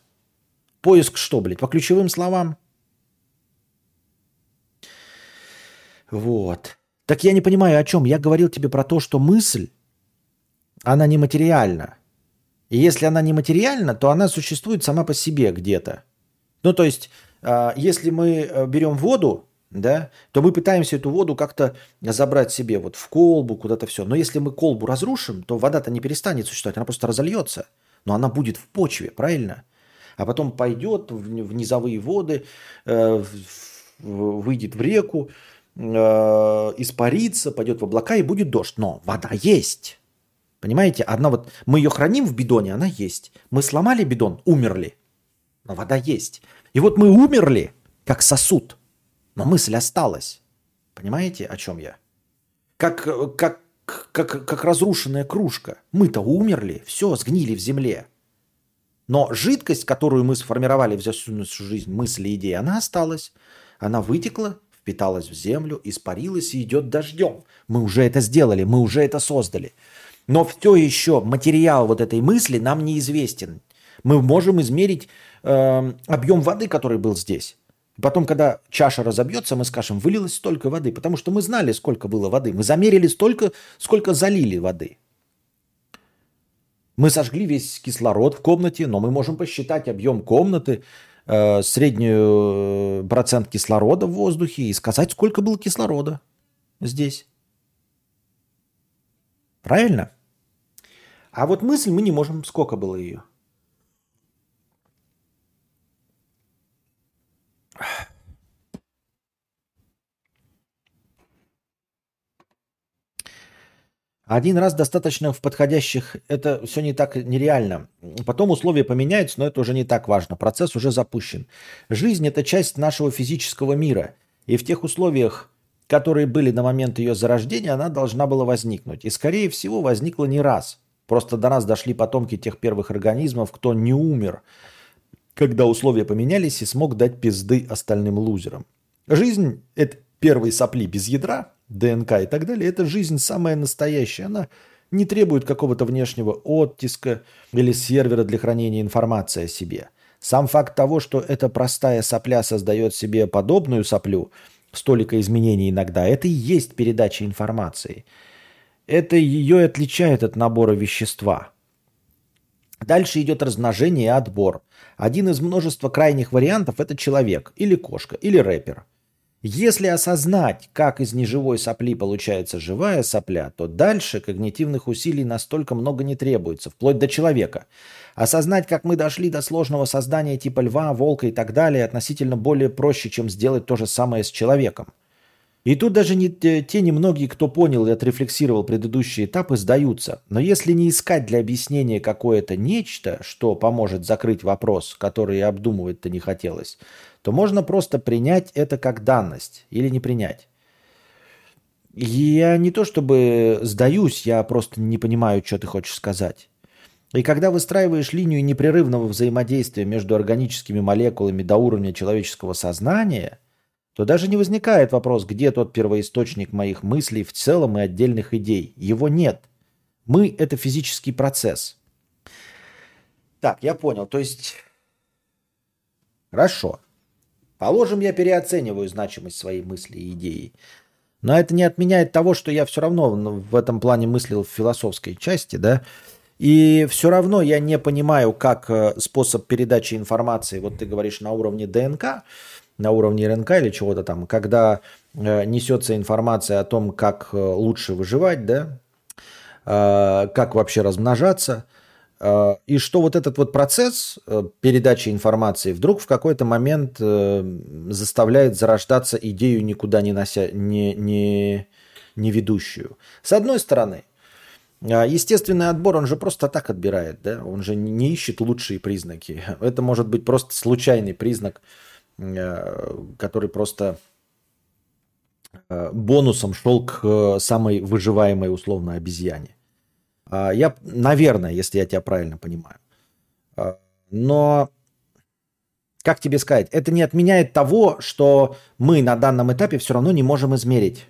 Поиск что, блядь, по ключевым словам? Вот. Так я не понимаю, о чем. Я говорил тебе про то, что мысль, она нематериальна. И если она нематериальна, то она существует сама по себе где-то. Ну, то есть если мы э, берем воду, да, то мы пытаемся эту воду как-то забрать себе вот в колбу, куда-то все. Но если мы колбу разрушим, то вода-то не перестанет существовать, она просто разольется. Но она будет в почве, правильно? А потом пойдет в низовые воды, э, выйдет в реку, испарится, пойдет в облака и будет дождь. Но вода есть. Понимаете, одна вот мы ее храним в бидоне, она есть. Мы сломали бидон, умерли, но вода есть. И вот мы умерли, как сосуд, но мысль осталась. Понимаете, о чем я? Как, как, как, как разрушенная кружка. Мы-то умерли, все, сгнили в земле. Но жидкость, которую мы сформировали за всю нашу жизнь, мысли, идеи, она осталась. Она вытекла, впиталась в землю, испарилась и идет дождем. Мы уже это сделали, мы уже это создали. Но все еще материал вот этой мысли нам неизвестен. Мы можем измерить э, объем воды, который был здесь. Потом, когда чаша разобьется, мы скажем, вылилось столько воды, потому что мы знали, сколько было воды. Мы замерили столько, сколько залили воды. Мы сожгли весь кислород в комнате, но мы можем посчитать объем комнаты, э, среднюю э, процент кислорода в воздухе и сказать, сколько было кислорода здесь. Правильно? А вот мысль мы не можем, сколько было ее. Один раз достаточно в подходящих, это все не так нереально. Потом условия поменяются, но это уже не так важно. Процесс уже запущен. Жизнь – это часть нашего физического мира. И в тех условиях, которые были на момент ее зарождения, она должна была возникнуть. И, скорее всего, возникла не раз. Просто до нас дошли потомки тех первых организмов, кто не умер, когда условия поменялись и смог дать пизды остальным лузерам. Жизнь – это первые сопли без ядра, ДНК и так далее. Это жизнь самая настоящая. Она не требует какого-то внешнего оттиска или сервера для хранения информации о себе. Сам факт того, что эта простая сопля создает себе подобную соплю, столько изменений иногда, это и есть передача информации – это ее отличает от набора вещества. Дальше идет размножение и отбор. Один из множества крайних вариантов – это человек, или кошка, или рэпер. Если осознать, как из неживой сопли получается живая сопля, то дальше когнитивных усилий настолько много не требуется, вплоть до человека. Осознать, как мы дошли до сложного создания типа льва, волка и так далее, относительно более проще, чем сделать то же самое с человеком. И тут даже не те немногие, кто понял и отрефлексировал предыдущие этапы, сдаются. Но если не искать для объяснения какое-то нечто, что поможет закрыть вопрос, который обдумывать-то не хотелось, то можно просто принять это как данность или не принять. Я не то чтобы сдаюсь, я просто не понимаю, что ты хочешь сказать. И когда выстраиваешь линию непрерывного взаимодействия между органическими молекулами до уровня человеческого сознания – то даже не возникает вопрос, где тот первоисточник моих мыслей в целом и отдельных идей. Его нет. Мы – это физический процесс. Так, я понял. То есть, хорошо. Положим, я переоцениваю значимость своей мысли и идеи. Но это не отменяет того, что я все равно в этом плане мыслил в философской части, да, и все равно я не понимаю, как э, способ передачи информации, вот ты говоришь на уровне ДНК, на уровне РНК или чего-то там, когда э, несется информация о том, как э, лучше выживать, да, как вообще размножаться, и что вот этот вот процесс э, передачи информации вдруг в какой-то момент э, заставляет зарождаться идею никуда не, нося, не, не, не ведущую. С одной стороны, э, Естественный отбор, он же просто так отбирает, да? Он же не ищет лучшие признаки. Это может быть просто случайный признак Э, который просто э, бонусом шел к э, самой выживаемой условно обезьяне. А, я, наверное, если я тебя правильно понимаю. А, но, как тебе сказать, это не отменяет того, что мы на данном этапе все равно не можем измерить.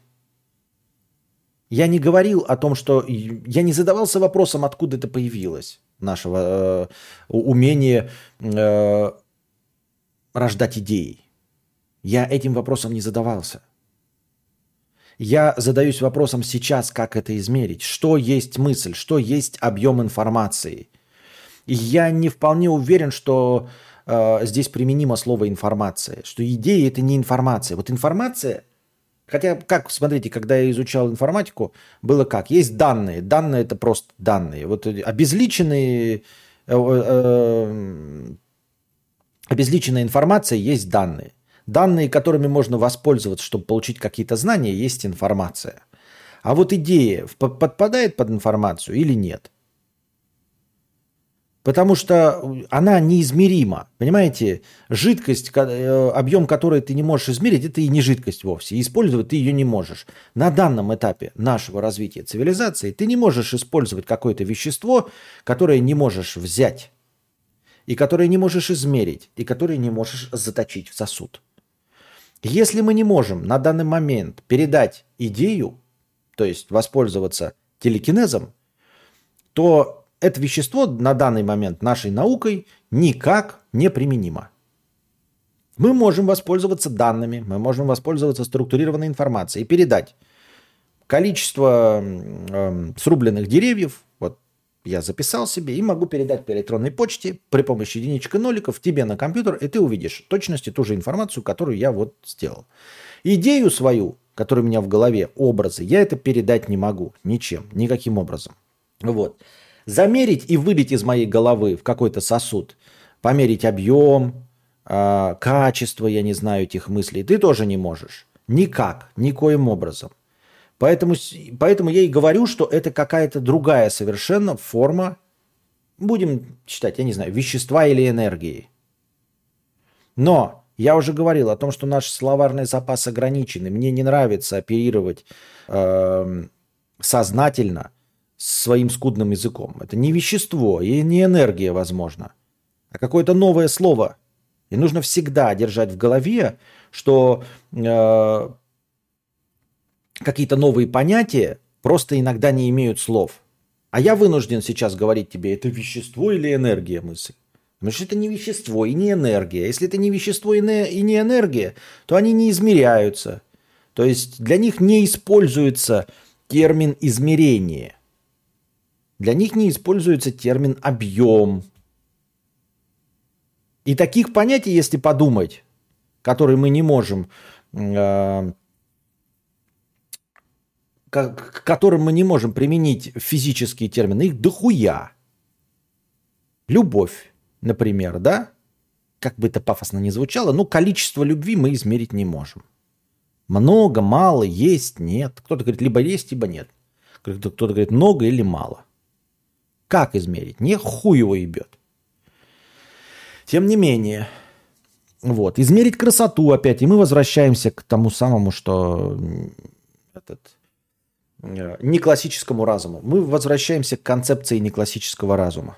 Я не говорил о том, что... Я не задавался вопросом, откуда это появилось, нашего э, умение э, рождать идеи. Я этим вопросом не задавался. Я задаюсь вопросом сейчас, как это измерить. Что есть мысль, что есть объем информации. Я не вполне уверен, что э, здесь применимо слово информация, что идея это не информация. Вот информация, хотя как, смотрите, когда я изучал информатику, было как? Есть данные. Данные это просто данные. Вот обезличенные э, э, Обезличенная информация есть данные. Данные, которыми можно воспользоваться, чтобы получить какие-то знания, есть информация. А вот идея подпадает под информацию или нет? Потому что она неизмерима. Понимаете, жидкость, э, объем которой ты не можешь измерить, это и не жидкость вовсе. Использовать ты ее не можешь. На данном этапе нашего развития цивилизации ты не можешь использовать какое-то вещество, которое не можешь взять, и которое не можешь измерить, и которое не можешь заточить в сосуд. Если мы не можем на данный момент передать идею, то есть воспользоваться телекинезом, то это вещество на данный момент нашей наукой никак не применимо. Мы можем воспользоваться данными, мы можем воспользоваться структурированной информацией и передать количество э, срубленных деревьев, я записал себе и могу передать по электронной почте при помощи единичек и ноликов тебе на компьютер, и ты увидишь точности ту же информацию, которую я вот сделал. Идею свою, которая у меня в голове, образы, я это передать не могу ничем, никаким образом. Вот замерить и вылить из моей головы в какой-то сосуд, померить объем, э, качество, я не знаю, этих мыслей, ты тоже не можешь. Никак, никоим образом. Поэтому, поэтому я и говорю, что это какая-то другая совершенно форма, будем считать, я не знаю, вещества или энергии. Но я уже говорил о том, что наш словарный запас ограничен, и мне не нравится оперировать э, сознательно – своим скудным языком. Это не вещество и не энергия, возможно, а какое-то новое слово. И нужно всегда держать в голове, что э, какие-то новые понятия просто иногда не имеют слов. А я вынужден сейчас говорить тебе, это вещество или энергия мысль. Потому что это не вещество и не энергия. Если это не вещество и не энергия, то они не измеряются. То есть для них не используется термин измерение – для них не используется термин объем. И таких понятий, если подумать, которые мы не можем, э, к которым мы не можем применить физические термины, их дохуя. Любовь, например, да? Как бы это пафосно не звучало, но количество любви мы измерить не можем. Много, мало, есть, нет. Кто-то говорит, либо есть, либо нет. Кто-то говорит, много или мало. Как измерить? Не хуй его ебет. Тем не менее, вот, измерить красоту опять, и мы возвращаемся к тому самому, что этот, э, не классическому разуму. Мы возвращаемся к концепции неклассического разума.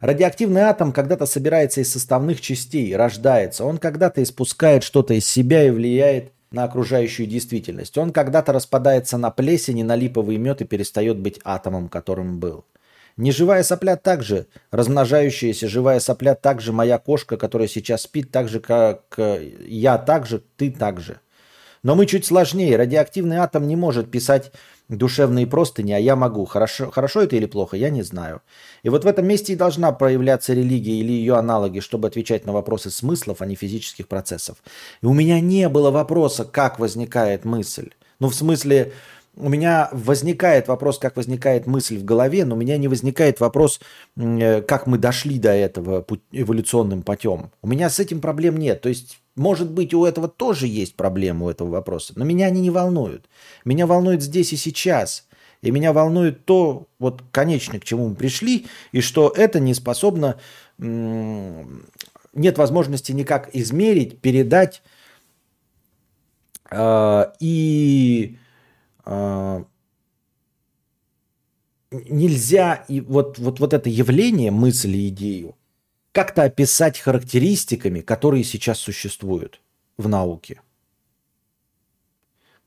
Радиоактивный атом когда-то собирается из составных частей, рождается. Он когда-то испускает что-то из себя и влияет на окружающую действительность. Он когда-то распадается на плесень на липовый мед и перестает быть атомом, которым был. Неживая сопля также, размножающаяся живая сопля также моя кошка, которая сейчас спит, так же, как я также, ты также. Но мы чуть сложнее. Радиоактивный атом не может писать душевные простыни, а я могу. Хорошо, хорошо это или плохо, я не знаю. И вот в этом месте и должна проявляться религия или ее аналоги, чтобы отвечать на вопросы смыслов, а не физических процессов. И у меня не было вопроса, как возникает мысль. Ну, в смысле, у меня возникает вопрос, как возникает мысль в голове, но у меня не возникает вопрос, э, как мы дошли до этого эволюционным путем. У меня с этим проблем нет. То есть может быть, у этого тоже есть проблема у этого вопроса, но меня они не волнуют. Меня волнует здесь и сейчас. И меня волнует то, вот конечно, к чему мы пришли, и что это не способно, нет возможности никак измерить, передать э, и нельзя и вот, вот, вот это явление, мысль и идею как-то описать характеристиками, которые сейчас существуют в науке.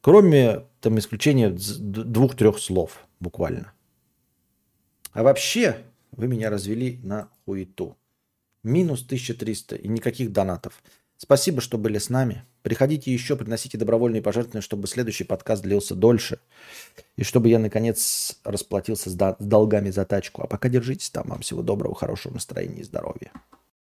Кроме там исключения двух-трех слов буквально. А вообще вы меня развели на хуету. Минус 1300 и никаких донатов. Спасибо, что были с нами. Приходите еще, приносите добровольные пожертвования, чтобы следующий подкаст длился дольше. И чтобы я, наконец, расплатился с долгами за тачку. А пока держитесь там. Вам всего доброго, хорошего настроения и здоровья.